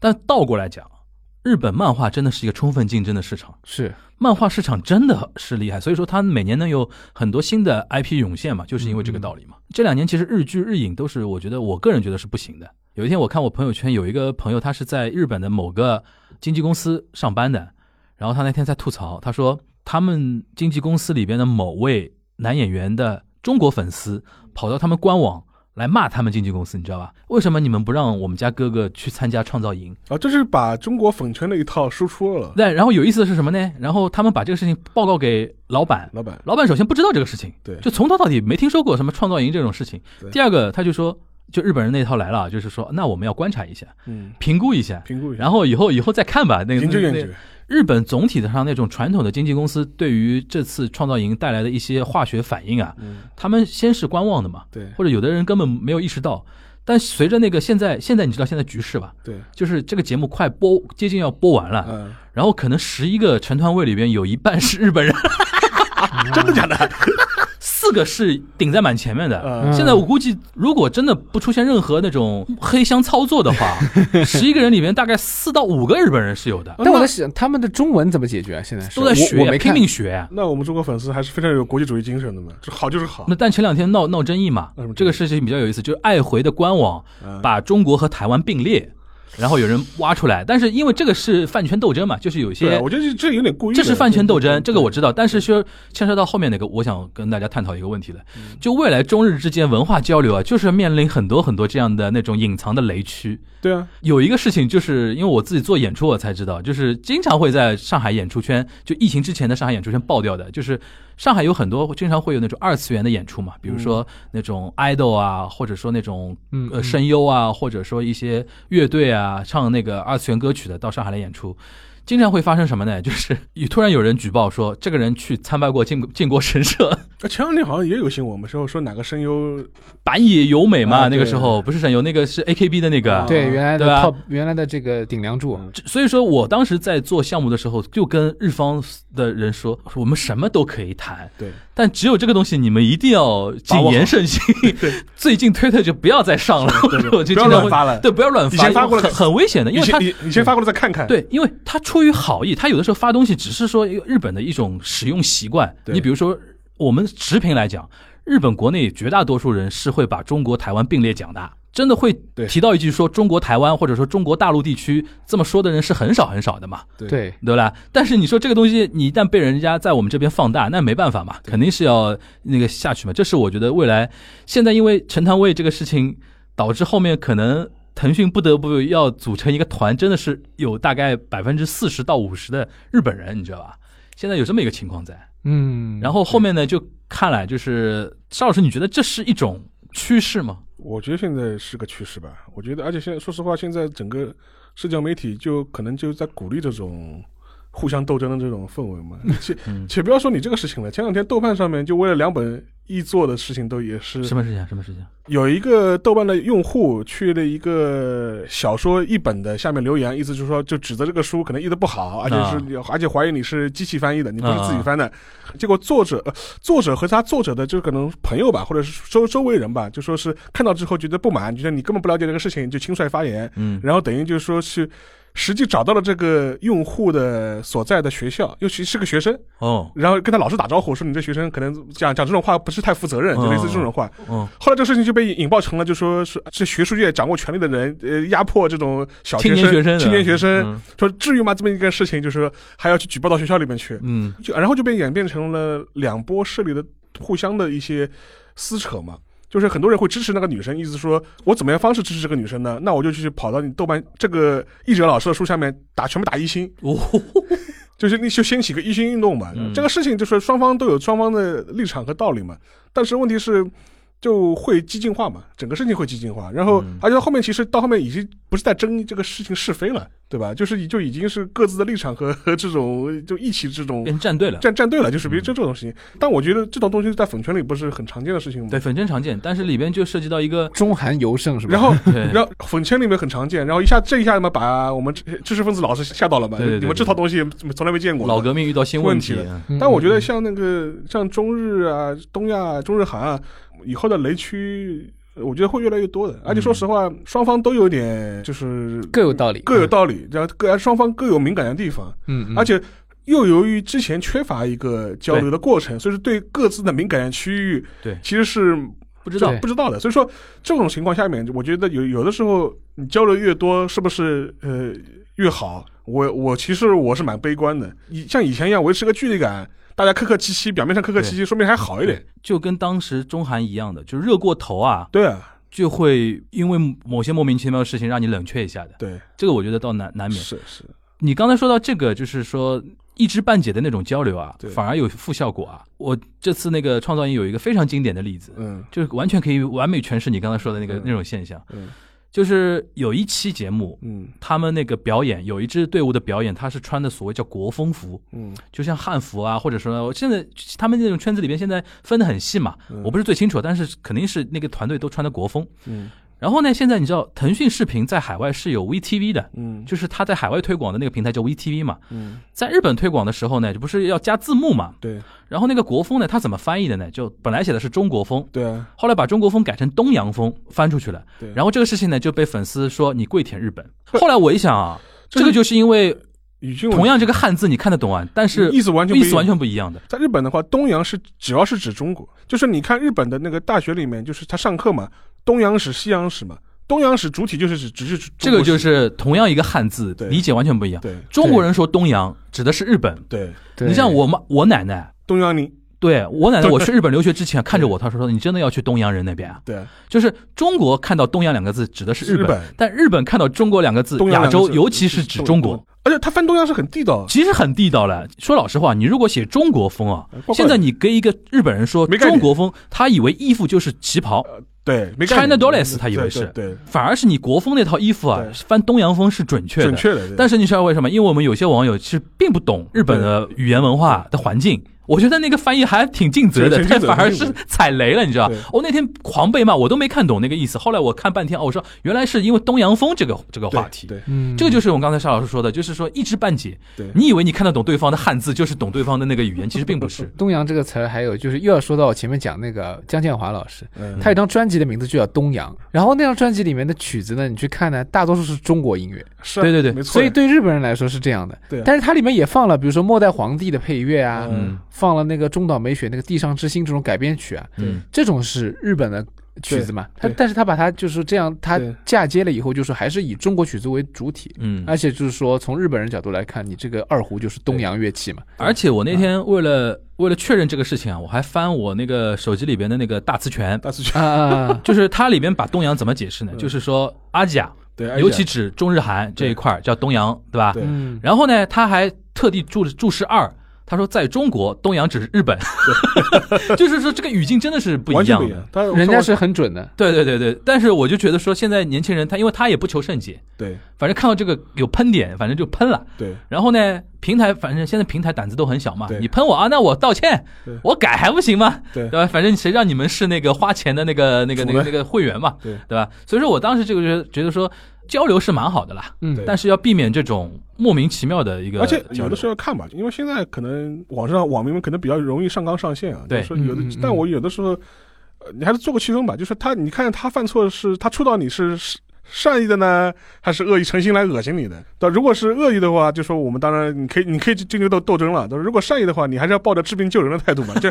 但倒过来讲，日本漫画真的是一个充分竞争的市场，是漫画市场真的是厉害，所以说它每年能有很多新的 IP 涌现嘛，就是因为这个道理嘛。这两年其实日剧日影都是，我觉得我个人觉得是不行的。有一天我看我朋友圈有一个朋友，他是在日本的某个经纪公司上班的，然后他那天在吐槽，他说他们经纪公司里边的某位男演员的中国粉丝跑到他们官网来骂他们经纪公司，你知道吧？为什么你们不让我们家哥哥去参加创造营？啊，这是把中国粉圈的一套输出了。对，然后有意思的是什么呢？然后他们把这个事情报告给老板，老板，老板首先不知道这个事情，对就从头到底没听说过什么创造营这种事情对。第二个，他就说，就日本人那套来了，就是说，那我们要观察一下，嗯，评估一下，评估一下，然后以后以后再看吧。那个日本总体上那种传统的经纪公司对于这次创造营带来的一些化学反应啊，嗯，他们先是观望的嘛，对或者有的人根本没有意识到。但随着那个现在现在你知道现在局势吧，对，就是这个节目快播接近要播完了，嗯，然后可能十一个成团位里边有一半是日本人，<laughs> <laughs> 真的假的？四个是顶在蛮前面的。嗯。现在我估计，如果真的不出现任何那种黑箱操作的话，<laughs> 十一个人里面大概四到五个日本人是有的，但我在想，他们的中文怎么解决啊？现在是？都在学，拼我我没看。命学。那我们中国粉丝还是非常有国际主义精神的嘛，这好就是好。那，但前两天闹闹争议嘛嗯，这个事情比较有意思，就是爱回的官网嗯。把中国和台湾并列，然后有人挖出来，但是因为这个是饭圈斗争嘛，就是有一些，我觉得这这有点故意。这是饭圈斗争，这个我知道。但是说牵涉到后面那个，我想跟大家探讨一个问题了，嗯就未来中日之间文化交流啊，就是面临很多很多这样的那种隐藏的雷区。对啊，有一个事情，就是因为我自己做演出，我才知道，就是经常会在上海演出圈，就疫情之前的上海演出圈爆掉的，就是上海有很多经常会有那种二次元的演出嘛，比如说那种 idol 啊，或者说那种呃声优啊，或者说一些乐队啊，唱那个二次元歌曲的到上海来演出。经常会发生什么呢？就是有 <laughs> 突然有人举报说，这个人去参拜过靖靖国神社，<laughs> 啊前两天好像也有新闻嘛，说说哪个声优板野由美嘛，啊那个时候不是声优，那个是 AKB 的那个，啊。对，原来的对吧？top，原来的这个顶梁柱，嗯。所以说我当时在做项目的时候，就跟日方的人说，我们什么都可以谈，对，但只有这个东西你们一定要谨言慎行。<laughs> 最近推特就不要再上了，就不要乱发了。对，不要乱以前发过来很很危险的，因为他以前以以前发过来再看看，对，因为他出于好意，他有的时候发东西只是说日本的一种使用习惯。你比如说，我们持平来讲，日本国内绝大多数人是会把中国台湾并列讲的，真的会对提到一句说中国台湾或者说中国大陆地区这么说的人是很少很少的嘛。对对，对吧？但是你说这个东西，你一旦被人家在我们这边放大，那没办法嘛，肯定是要那个下去嘛。这是我觉得未来现在因为陈坛卫这个事情，导致后面可能腾讯不得不要组成一个团，真的是有大概百分之四十到五十的日本人，你知道吧？现在有这么一个情况在，嗯，然后后面呢就看来就是邵老师，你觉得这是一种趋势吗？我觉得现在是个趋势吧。我觉得，而且现在说实话，现在整个社交媒体就可能就在鼓励这种互相斗争的这种氛围嘛。<laughs> 且嗯且不要说你这个事情了，前两天豆瓣上面就为了两本译作的事情，都也是什么事情啊？什么事情？有一个豆瓣的用户去了一个小说译本的下面留言，意思就是说，就指责这个书可能译的不好，而且是、而且怀疑你是机器翻译的，你不是自己翻的。结果作者、呃作者和他作者的就可能朋友吧，或者是周周围人吧，就说是看到之后觉得不满，觉得你根本不了解这个事情，就轻率发言，嗯然后等于就是说是。实际找到了这个用户的所在的学校，尤其是个学生，哦然后跟他老师打招呼，说你这学生可能讲讲这种话不是太负责任，就类似这种话。哦，后来这个事情就被引爆成了，就说是这学术界掌握权力的人，呃，压迫这种小学生、青年学生，青年学生，嗯说至于吗？这么一个事情，就是说还要去举报到学校里面去，嗯就然后就被演变成了两波势力的互相的一些撕扯嘛。就是很多人会支持那个女生，意思说我怎么样方式支持这个女生呢？那我就去跑到你豆瓣这个译者老师的书下面打，全部打一星，哦，<laughs> 就是你就掀起个一星运动嘛。嗯这个事情就是双方都有双方的立场和道理嘛。但是问题是，就会激进化嘛，整个事情会激进化。然后嗯，而且后面其实到后面已经不是在争这个事情是非了，对吧？就是已就已经是各自的立场和 <laughs> 和这种就一起这种变站队了。站站队了，就是比如嗯这这种事情。但我觉得这种东西在粉圈里不是很常见的事情吗？对，粉圈常见，但是里边就涉及到一个，中韩尤胜是吧？然后 <laughs> 然后粉圈里面很常见，然后一下这一下嘛，把我们知知识分子老师吓到了嘛。对对对你们这套东西从来没见过。老革命遇到新问题问题，嗯但我觉得像那个像中日啊、东亚啊、中日韩啊，以后的雷区，呃我觉得会越来越多的。而且说实话，双方都有点就是各有道理，各有道理，然后各双方各有敏感的地方，嗯，嗯，而且。又由于之前缺乏一个交流的过程，所以说对各自的敏感区域，对其实是不知道不知道的。所以说这种情况下面，我觉得有有的时候你交流越多，是不是呃越好？我我其实我是蛮悲观的，以像以前一样维持个距离感，大家客客气气，表面上客客气气，说明还好一点。就跟当时中韩一样的，就热过头啊，对啊，就会因为某些莫名其妙的事情让你冷却一下的。对，这个我觉得倒难难免。是是，你刚才说到这个，就是说一知半解的那种交流啊，反而有负效果啊。我这次那个创造营有一个非常经典的例子，嗯就是完全可以完美诠释你刚才说的那个嗯那种现象，嗯就是有一期节目。嗯他们那个表演有一支队伍的表演，他是穿的所谓叫国风服，嗯就像汉服啊，或者说现在他们那种圈子里边现在分得很细嘛，嗯我不是最清楚，但是肯定是那个团队都穿的国风。嗯然后呢，现在你知道腾讯视频在海外是有 VTV 的，嗯就是它在海外推广的那个平台叫 VTV 嘛，嗯，在日本推广的时候呢，就不是要加字幕嘛？对然后那个国风呢，它怎么翻译的呢？就本来写的是中国风，对啊后来把中国风改成东洋风翻出去了。对。然后这个事情呢，就被粉丝说你跪舔日本。<laughs> 后来我一想啊，这这个就是因为同样这个汉字你看得懂啊，但是意思完全意思完全不一样的。在日本的话，东洋是主要是指中国，就是你看日本的那个大学里面，就是他上课嘛，东洋史、西洋史嘛。东洋史主体就是指只是这个就是同样一个汉字，理解完全不一样。对。中国人说东洋指的是日本，对。对。你像我妈我奶奶。东洋你。对我奶奶，<laughs> 我去日本留学之前看着我，她说说：“你真的要去东洋人那边啊。对？”就是中国看到“东洋”两个字指的是日本，日本。但日本看到“中国”两个字，亚洲尤其是指中国，，而且他翻东洋是很地道，其实很地道了。说老实话，你如果写中国风啊，现在你跟一个日本人说中国风，他以为衣服就是旗袍，对没 China Dollars 他以为是对对反而是你国风那套衣服啊，翻东洋风是准确的。准确的，但是你知道为什么？因为我们有些网友其实并不懂日本的语言文化的环境。我觉得那个翻译还挺尽责的，挺尽责但反而是踩雷了，你知道对？我那天狂被骂，我都没看懂那个意思。后来我看半天，哦，我说原来是因为东洋风这个这个话题。对嗯，这个就是我们刚才沙老师说的，就是说一知半解。对你以为你看得懂对方的汉字，就是懂对方的那个语言，其实并不是。<laughs> 东洋这个词儿，还有就是又要说到我前面讲那个江建华老师，嗯他有一张专辑的名字就叫《东洋》，然后那张专辑里面的曲子呢，你去看呢，大多数是中国音乐，是啊对对对没错，所以对日本人来说是这样的。对啊但是它里面也放了，比如说末代皇帝的配乐啊，嗯放了那个中岛美雪那个《地上之星》这种改编曲啊，嗯，这种是日本的曲子嘛？他但是他把它就是这样，他嫁接了以后，就是还是以中国曲子为主体，嗯，而且就是说从日本人角度来看，你这个二胡就是东洋乐器嘛。而且我那天为了为了确认这个事情啊，我还翻我那个手机里边的那个大词权，大词全啊！<laughs> 就是它里边把东洋怎么解释呢？嗯。就是说阿甲，对，哎尤其指中日韩这一块叫东洋，对吧？对。嗯，然后呢，他还特地注注释二，他说在中国东洋只是日本，<laughs> 就是说这个语境真的是不一样人家是很准的。对。对对对，但是我就觉得说，现在年轻人他因为他也不求甚解，对。反正看到这个有喷点，反正就喷了。对。然后呢，平台反正现在平台胆子都很小嘛，你喷我啊，那我道歉。对，我改还不行吗？对。对吧？反正谁让你们是那个花钱的那个那个那个那个会员嘛，对。对吧？所以说我当时这个觉得觉得说交流是蛮好的啦，嗯对。但是要避免这种莫名其妙的一个而且有的时候看吧，因为现在可能网上网民们可能比较容易上纲上线啊，对。就是说有的嗯嗯嗯，但我有的时候，呃，你还是做个区分吧，就是他，你看他犯错是他触到你是是善意的呢，还是恶意诚心来恶心你的？但，如果是恶意的话，就说我们当然你可以你可以进行斗斗争了。但是如果善意的话，你还是要抱着治病救人的态度嘛，就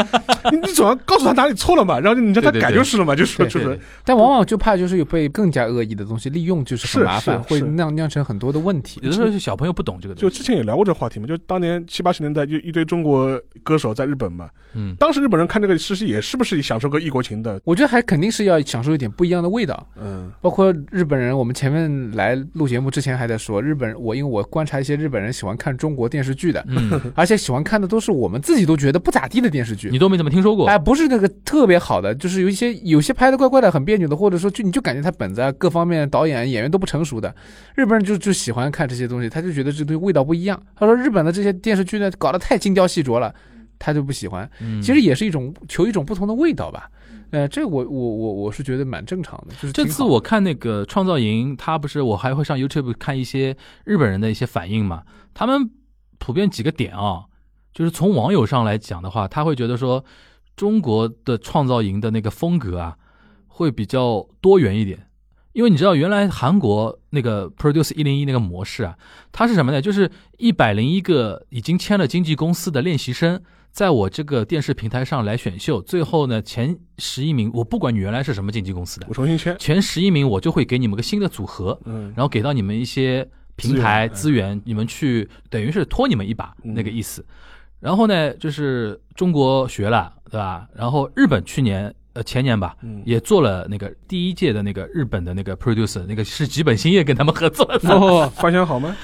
你 <laughs> 你总要告诉他哪里错了嘛，然后你让他对对对改就是了嘛，就说对就是对但往往就怕就是有被更加恶意的东西利用，就是很是麻烦，会是是酿酿成很多的问题。有的时候是小朋友不懂这个东西，就之前也聊过这个话题嘛，就当年七八十年代就一堆中国歌手在日本嘛，嗯，当时日本人看这个事实也是不是享受个异国情的？我觉得还肯定是要享受一点不一样的味道。嗯，包括日本人，我们前面来录节目之前还在说，日本人我因为我观察一些日本人喜欢看中国电视剧的，嗯，而且喜欢看的都是我们自己都觉得不咋地的电视剧。你都没怎么听说过，哎，不是那个特别好的，就是有一些有些拍的怪怪的，很别扭的，或者说就你就感觉他本子啊各方面导演演员都不成熟的，日本人就就喜欢看这些东西，他就觉得这东西味道不一样。他说日本的这些电视剧呢搞得太精雕细琢了，他就不喜欢。嗯其实也是一种求一种不同的味道吧。呃，这我我我我是觉得蛮正常的，就是这次我看那个创造营，他不是我还会上 YouTube 看一些日本人的一些反应嘛，他们普遍几个点啊，就是从网友上来讲的话，他会觉得说中国的创造营的那个风格啊，会比较多元一点。因为你知道，原来韩国那个 Produce 一零一那个模式啊，它是什么呢？就是一百零一个已经签了经纪公司的练习生，在我这个电视平台上来选秀，最后呢前十一名，我不管你原来是什么经纪公司的我，重新签，前十一名我就会给你们个新的组合，嗯，然后给到你们一些平台资资源，你们去等于是拖你们一把嗯那个意思。然后呢，就是中国学了，对吧？然后日本去年呃前年吧，嗯也做了那个第一届的那个日本的那个 producer，那个是吉本兴业跟他们合作的，哦，反响好吗？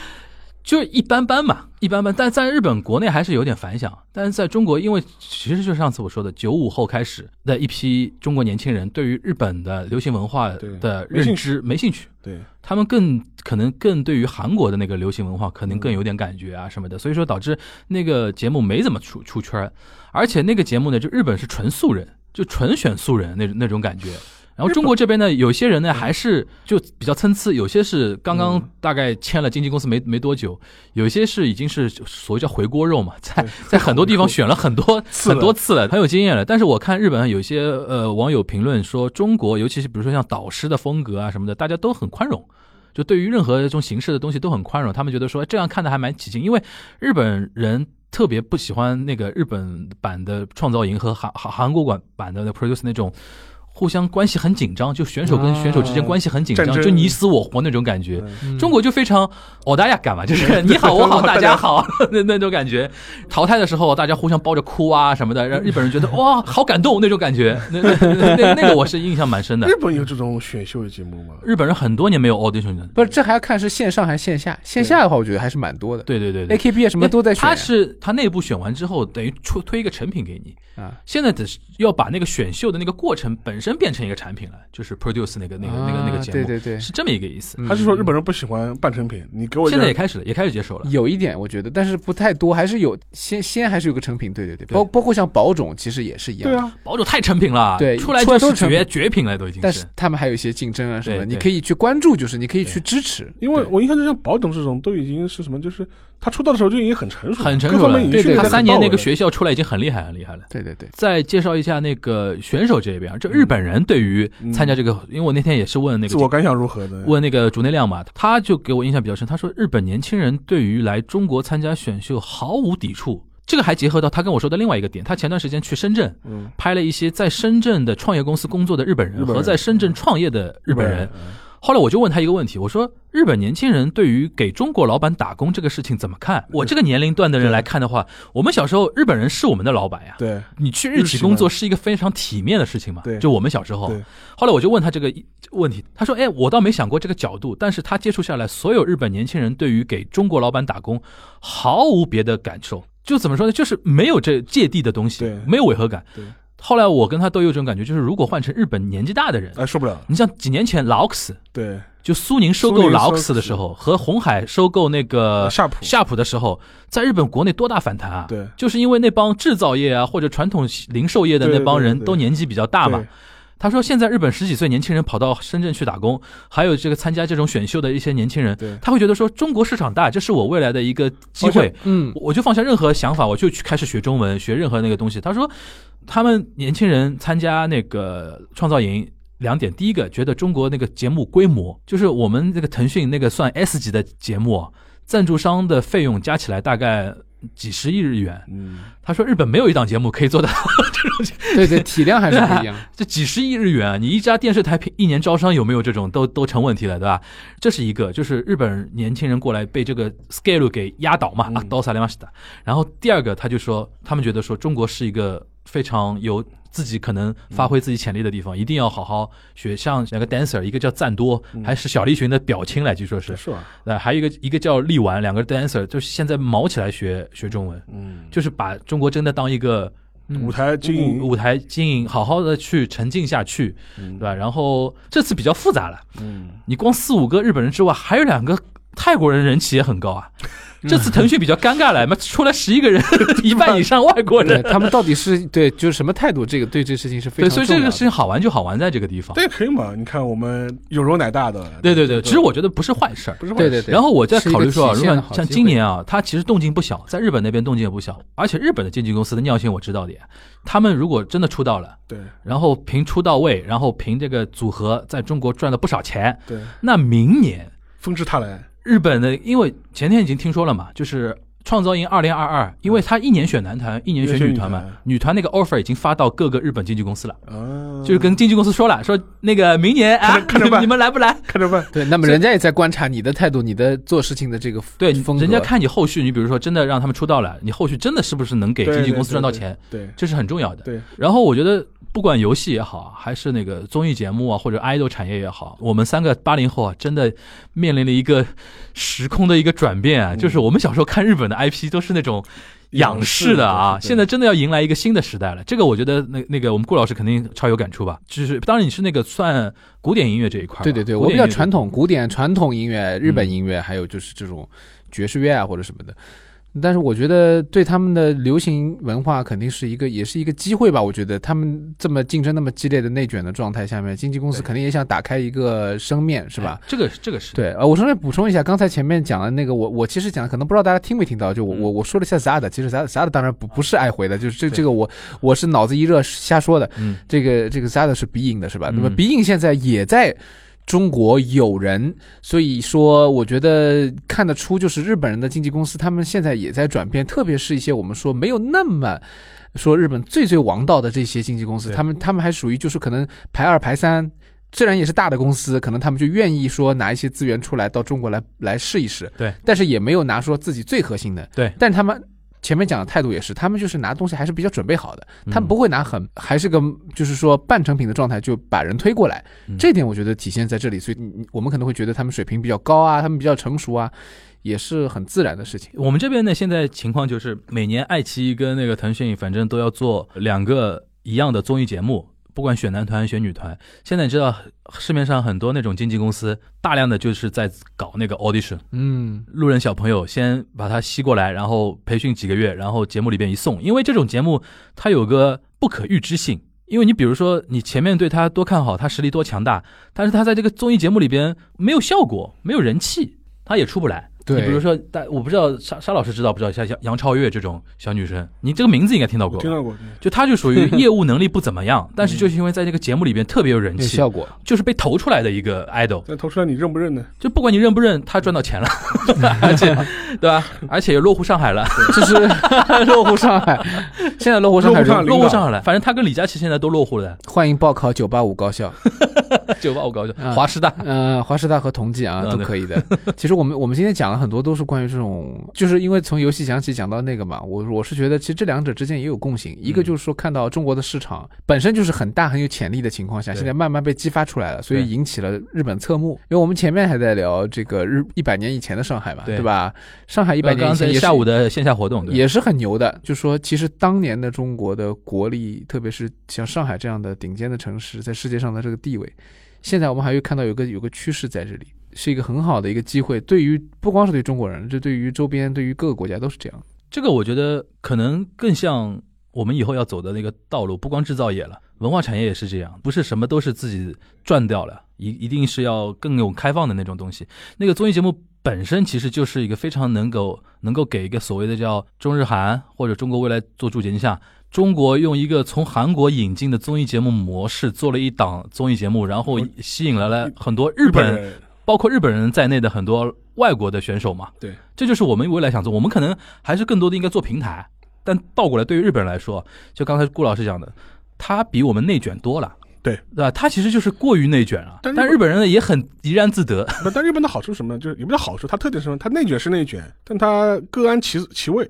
就是一般般嘛，一般般。但在日本国内还是有点反响，但是在中国，因为其实就上次我说的，九五后开始的一批中国年轻人，对于日本的流行文化的认知没兴趣。对，他们更可能更对于韩国的那个流行文化可能更有点感觉啊什么的，所以说导致那个节目没怎么出出圈，而且那个节目呢，就日本是纯素人，就纯选素人那那种感觉。然后中国这边呢，有些人呢还是就比较参差，有些是刚刚嗯大概签了经纪公司没没多久，有些是已经是所谓叫回锅肉嘛，<laughs> 在在很多地方 <laughs> 选了很多次很多次了，很有经验了。但是我看日本有些呃网友评论说，中国尤其是比如说像导师的风格啊什么的，大家都很宽容。就对于任何这种形式的东西都很宽容，他们觉得说这样看的还蛮起劲，因为日本人特别不喜欢那个日本版的创造营和韩韩韩国版版的那 Produce 那种互相关系很紧张，就选手跟选手之间关系很紧张，就你死我活那种感觉。嗯中国就非常哦大家感嘛，就是你好我好大家好 <laughs> 那那种感觉。淘汰的时候大家互相抱着哭啊什么的，让日本人觉得哇好感动那种感觉。那那那个我是印象蛮深的日。本有这种选秀的节目吗？日本人很多年没有 audition 了。不是，这还要看是线上还是线下。线下的话，我觉得还是蛮多的。对对对对。AKB 啊什么都在选。他是他内部选完之后，等于出推一个成品给你。啊，现在只是要把那个选秀的那个过程本身变成一个产品了，就是 produce 那个那个那个那个啊节目，对对对是这么一个意思。他是说日本人不喜欢半成品？你给我现在也开始了，也开始接受了。有一点我觉得，但是不太多，还是有先先还是有个成品。对对对，包包括像宝冢其实也是一样。对。啊，宝冢太成品了，对出来就出来都绝绝品了，都已经但是他们还有一些竞争啊什么你可以去关注，就是你可以去支持。因为我一看就像宝冢这种都已经是什么，就是他出道的时候就已经很成熟了，很成熟了对对他三年那个学校出来已经很厉害很厉害了。对对对，再介绍一下那个选手这边，就日本人对于参加这个，因为我那天也是问那个自我感想如何的？问那个竹内亮嘛，他就给我印象比较深。他说，日本年轻人对于来中国参加选秀毫无抵触。这个还结合到他跟我说的另外一个点，他前段时间去深圳嗯，拍了一些在深圳的创业公司工作的日本人日本人和在深圳创业的日本人。嗯后来我就问他一个问题，我说日本年轻人对于给中国老板打工这个事情怎么看？我这个年龄段的人来看的话，我们小时候日本人是我们的老板呀。对你去日企工作是一个非常体面的事情嘛？对就我们小时候。后来我就问他这个问题，他说：“哎，我倒没想过这个角度，但是他接触下来，所有日本年轻人对于给中国老板打工毫无别的感受，就怎么说呢？就是没有这芥蒂的东西，没有违和感。对。后来我跟他都有这种感觉，就是如果换成日本年纪大的人，哎，受不了，你像几年前劳克斯，对，就苏宁收购苏宁劳克斯的时候，和红海收购那个夏普夏普的时候，在日本国内多大反弹啊！对就是因为那帮制造业啊或者传统零售业的那帮人都年纪比较大嘛。他说，现在日本十几岁年轻人跑到深圳去打工，还有这个参加这种选秀的一些年轻人，他会觉得说中国市场大，这是我未来的一个机会。<laughs> 嗯，我就放下任何想法，我就去开始学中文，学任何那个东西。他说，他们年轻人参加那个创造营。两点，第一个觉得中国那个节目规模，就是我们这个腾讯那个算 S 级的节目，赞助商的费用加起来大概几十亿日元。嗯，他说日本没有一档节目可以做到对对，体量还是不一样。<laughs> 这几十亿日元，你一家电视台一年招商有没有这种都都成问题了，对吧？这是一个，就是日本年轻人过来被这个 scale 给压倒嘛，啊，刀萨雷马西达。然后第二个，他就说他们觉得说中国是一个非常有自己可能发挥自己潜力的地方，一定要好好学。像两个 dancer，一个叫赞多，还是小栗旬的表亲来，据说是，是吧？呃，还有一个一个叫力丸，两个 dancer 就是现在毛起来学学中文，嗯，就是把中国真的当一个嗯舞台经营。舞舞台经营，好好的去沉浸下去，对吧？然后这次比较复杂了，嗯，你光四五个日本人之外，还有两个泰国人人气也很高啊。这次腾讯比较尴尬了，妈 <laughs> 出来十一个人，<laughs> 一半以上外国人。他们到底是对就是什么态度？这个对这事情是非对，常。所以这个事情好玩就好玩在这个地方。对可以嘛？你看我们有容乃大的，对对对，其实我觉得不是坏事儿。不是坏事对对对然后我在考虑说如果像今年啊，他其实动静不小，在日本那边动静也不小，而且日本的经纪公司的尿性我知道的呀，他们如果真的出道了，对然后凭出道位，然后凭这个组合在中国赚了不少钱，对，那明年纷至沓来，日本的，因为前天已经听说了嘛，就是。创造营二零二二，因为他一年选男团，一年选女团嘛女团，那个 offer 已经发到各个日本经纪公司了，啊，就是跟经纪公司说了，说那个明年啊看着，办 <laughs> 你们来不来？看着办，对，那么人家也在观察你的态度，你的做事情的这个对，风格。人家看你后续，你比如说真的让他们出道了，你后续真的是不是能给经纪公司赚到钱，对这是很重要的。对，然后我觉得，不管游戏也好，还是那个综艺节目啊，或者 idol 产业也好，我们三个八零后啊，真的面临了一个时空的一个转变啊，嗯就是我们小时候看日本的 IP 都是那种。仰视的啊，现在真的要迎来一个新的时代了。这个我觉得那那个我们顾老师肯定超有感触吧。就是当然你是那个算古典音乐这一块，对对对，我比较传统古典传统音乐，日本嗯音乐，还有就是这种爵士乐啊或者什么的。但是我觉得对他们的流行文化肯定是一个，也是一个机会吧。我觉得他们这么竞争那么激烈的内卷的状态下面，经纪公司肯定也想打开一个生面，是吧？哎这个这个是对，呃，我顺便补充一下，刚才前面讲的那个，我我其实讲，可能不知道大家听没听到，就我嗯我我说了一下 Zada，其实 Zada Zada 当然不不是爱回的，就是这这个我我是脑子一热瞎说的，嗯这个这个 Zada 是鼻影的是吧？那么嗯鼻影现在也在中国有人，所以说我觉得看得出，就是日本人的经纪公司，他们现在也在转变，特别是一些我们说没有那么说日本最最王道的这些经纪公司，他们他们还属于就是可能排二排三。虽然也是大的公司，可能他们就愿意说拿一些资源出来到中国来来试一试，对，但是也没有拿说自己最核心的，对。但他们前面讲的态度也是，他们就是拿东西还是比较准备好的，他们嗯不会拿很还是个就是说半成品的状态就把人推过来，嗯。这点我觉得体现在这里，所以我们可能会觉得他们水平比较高啊，他们比较成熟啊，也是很自然的事情。我们这边呢，现在情况就是每年爱奇艺跟那个腾讯，反正都要做两个一样的综艺节目，不管选男团选女团。现在你知道市面上很多那种经纪公司，大量的就是在搞那个 audition，嗯，路人小朋友先把他吸过来，然后培训几个月，然后节目里边一送，因为这种节目它有个不可预知性。因为你比如说，你前面对他多看好，他实力多强大，但是他在这个综艺节目里边没有效果，没有人气，他也出不来。对。你比如说，但我不知道沙沙老师知道不知道，像杨杨超越这种小女生，你这个名字应该听到过，听到过，就她就属于业务能力不怎么样，<laughs> 但是就是因为在这个节目里边特别有人气，效果。就是被投出来的一个 idol，但投出来你认不认呢？就不管你认不认，她赚到钱了，<laughs> 而且对吧？而且也落户上海了，就是 <laughs> 落户上海，现在落户上海落户上海了。反正她跟李佳琦现在都落户了，欢迎报考九八五高校，九八五高校啊，华师大。呃，华师大和同济啊嗯都可以的。<laughs> 其实我们我们今天讲了很多，都是关于这种，就是因为从游戏讲起讲到那个嘛，我我是觉得其实这两者之间也有共性，一个就是说看到中国的市场本身就是很大很有潜力的情况下，现在慢慢被激发出来了，所以引起了日本侧目。因为我们前面还在聊这个日一百年以前的上海嘛，对对吧？上海一百年以前下午的线下活动，也是很牛的。就说其实当年的中国的国力，特别是像上海这样的顶尖的城市，在世界上的这个地位，现在我们还会看到有个有个趋势在这里，是一个很好的一个机会。对于不光是对中国人，这对于周边、对于各个国家都是这样。这个我觉得可能更像我们以后要走的那个道路，不光制造业了，文化产业也是这样，不是什么都是自己赚掉了，一一定是要更有开放的那种东西。那个综艺节目本身其实就是一个非常能够能够给一个所谓的叫中日韩或者中国未来做注解。你想，中国用一个从韩国引进的综艺节目模式做了一档综艺节目，然后吸引来了很多日本人包括日本人在内的很多外国的选手嘛。对，这就是我们未来想做。我们可能还是更多的应该做平台，但倒过来，对于日本人来说，就刚才顾老师讲的，他比我们内卷多了。对对吧？他其实就是过于内卷了，但但日本人呢也很怡然自得。<laughs> 那但日本的好处是什么呢？就是也不叫好处，它特点是什么？它内卷是内卷，但它各安其其位。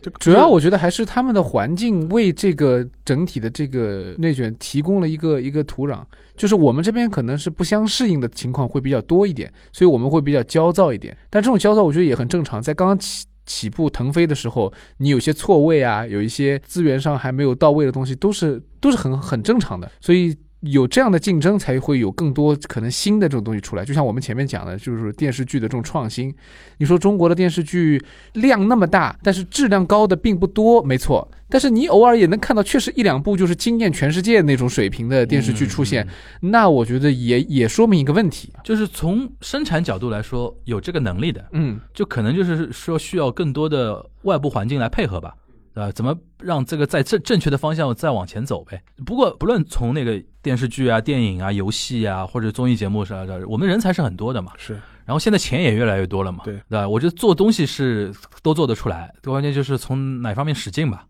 就主要我觉得还是他们的环境为这个整体的这个内卷提供了一个一个土壤，就是我们这边可能是不相适应的情况会比较多一点，所以我们会比较焦躁一点。但这种焦躁我觉得也很正常，在刚刚起起步腾飞的时候，你有些错位啊，有一些资源上还没有到位的东西，都是都是很很正常的，所以。有这样的竞争，才会有更多可能新的这种东西出来。就像我们前面讲的，就是电视剧的这种创新。你说中国的电视剧量那么大，但是质量高的并不多，没错。但是你偶尔也能看到，确实一两部就是惊艳全世界那种水平的电视剧出现，那我觉得也也说明一个问题。就是从生产角度来说，有这个能力的，嗯，就可能就是说需要更多的外部环境来配合吧，呃？怎么让这个在正正确的方向再往前走呗？不过不论从那个电视剧啊、电影啊、游戏啊，或者综艺节目啥的，我们人才是很多的嘛。是然后现在钱也越来越多了嘛，对对吧？我觉得做东西是都做得出来，关键就是从哪方面使劲吧，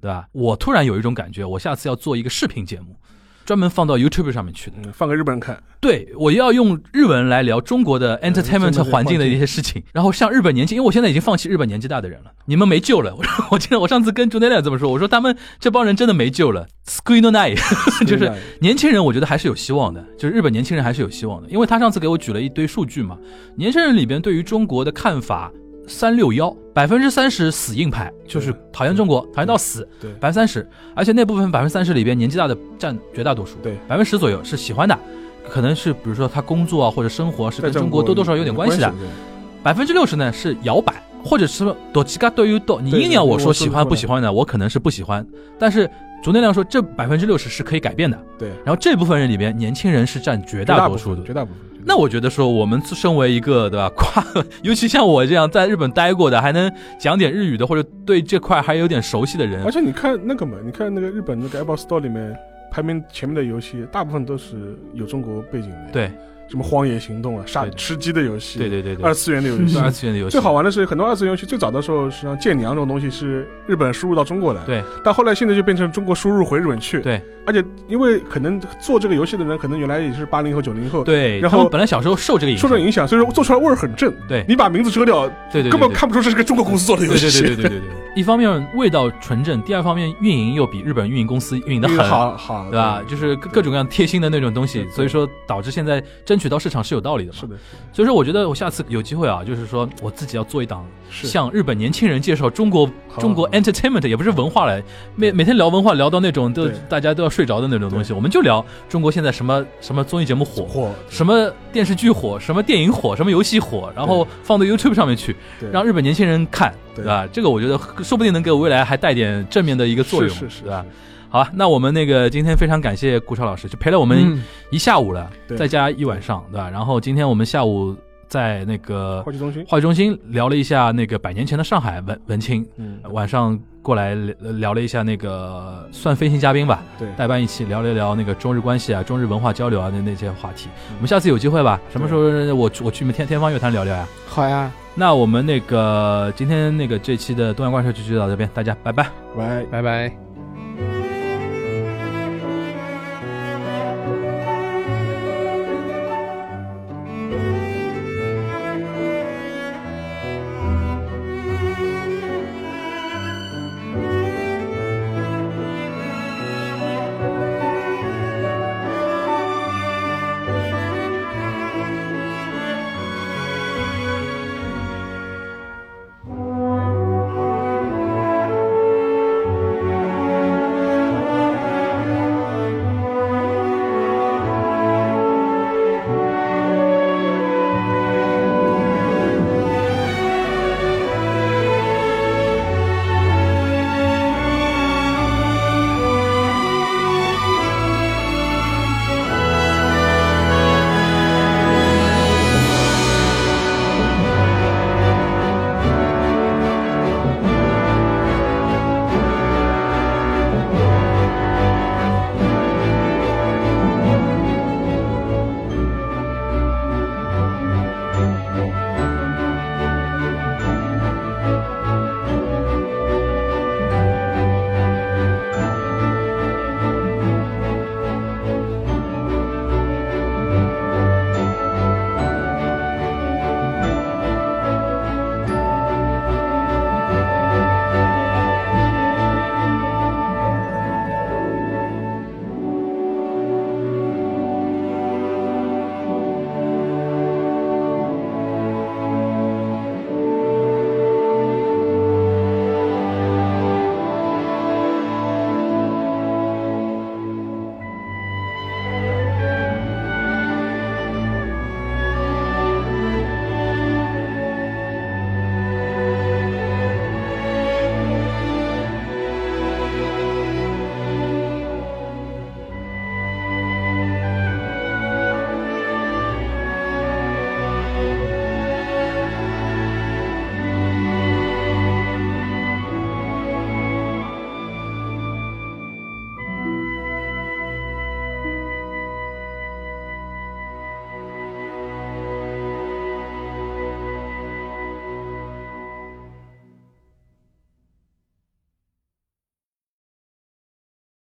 对吧？我突然有一种感觉，我下次要做一个视频节目，专门放到 YouTube 上面去的。嗯，放给日本人看，对，我要用日文来聊中国的 entertainment 环境的一些事情，然后像日本年轻，因为我现在已经放弃日本年纪大的人了，你们没救了。<laughs> 我记得我上次跟朱内亮这么说，我说他们这帮人真的没救了 s c r e e n night，就是年轻人，我觉得还是有希望的，就是日本年轻人还是有希望的，因为他上次给我举了一堆数据嘛，年轻人里边对于中国的看法。三六幺，百分之三十死硬派，就是讨厌中国，讨厌到死，对。百分之三十，而且那部分百分之三十里边，年纪大的占绝大多数，对。百分之十左右是喜欢的，可能是比如说他工作啊或者生活是跟中国多多少少有点关系的，百分之六十呢是摇摆，或者是多几个都有多，你硬要我说喜欢不喜欢呢，我可能是不喜欢，但是竹内亮说这百分之六十是可以改变的，对，然后这部分人里边，年轻人是占绝大多数的，绝大部分。那我觉得说，我们身为一个对吧，<laughs> 跨，尤其像我这样在日本待过的，还能讲点日语的，或者对这块还有点熟悉的人，而且你看那个嘛，你看那个日本那个 Apple Store 里面排名前面的游戏，大部分都是有中国背景的。对，什么荒野行动啊、杀吃鸡的游戏，对对对对，二次元的游戏。<laughs> 二次元的游戏。最好玩的是，很多二次元游戏最早的时候，实际上剑娘这种东西是日本输入到中国来，对。但后来现在就变成中国输入回日本去。对。而且因为可能做这个游戏的人，可能原来也是八零后、九零后，对，然后本来小时候受这个影响，受这影响，所以说做出来味儿很正。对。你把名字遮掉，对对对，根本看不出这是个中国公司做的游戏。对对对对对对，一方面味道纯正，第二方面运营又比日本运营公司运营的很，好好，对吧？就是各各种各样贴心的那种东西所以说导致现在争取到市场是有道理的嘛。是的，所以说我觉得我下次有机会啊，就是说我自己要做一档向日本年轻人介绍中国中国 entertainment，也不是文化了，每每天聊文化聊到那种都大家都要睡着的那种东西，我们就聊中国现在什么什么综艺节目火。火什么电视剧火，什么电影火，什么游戏火，然后放到 YouTube 上面去，让日本年轻人看，对。对吧？这个我觉得说不定能给我未来还带点正面的一个作用，是是是，对吧？好吧，那我们那个今天非常感谢顾超老师，就陪了我们嗯一下午了，对再加一晚上，对吧？然后今天我们下午在那个话剧中心，话剧中心聊了一下那个百年前的上海文文青，嗯，晚上过来聊聊了一下那个算飞行嘉宾吧，对，代班一起聊了聊那个中日关系啊、中日文化交流啊那那些话题。嗯我们下次有机会吧，什么时候我我去你们天天方乐坛聊聊呀？好呀，那我们那个今天那个这期的东阳怪兽就就到这边，大家拜拜。拜。拜拜。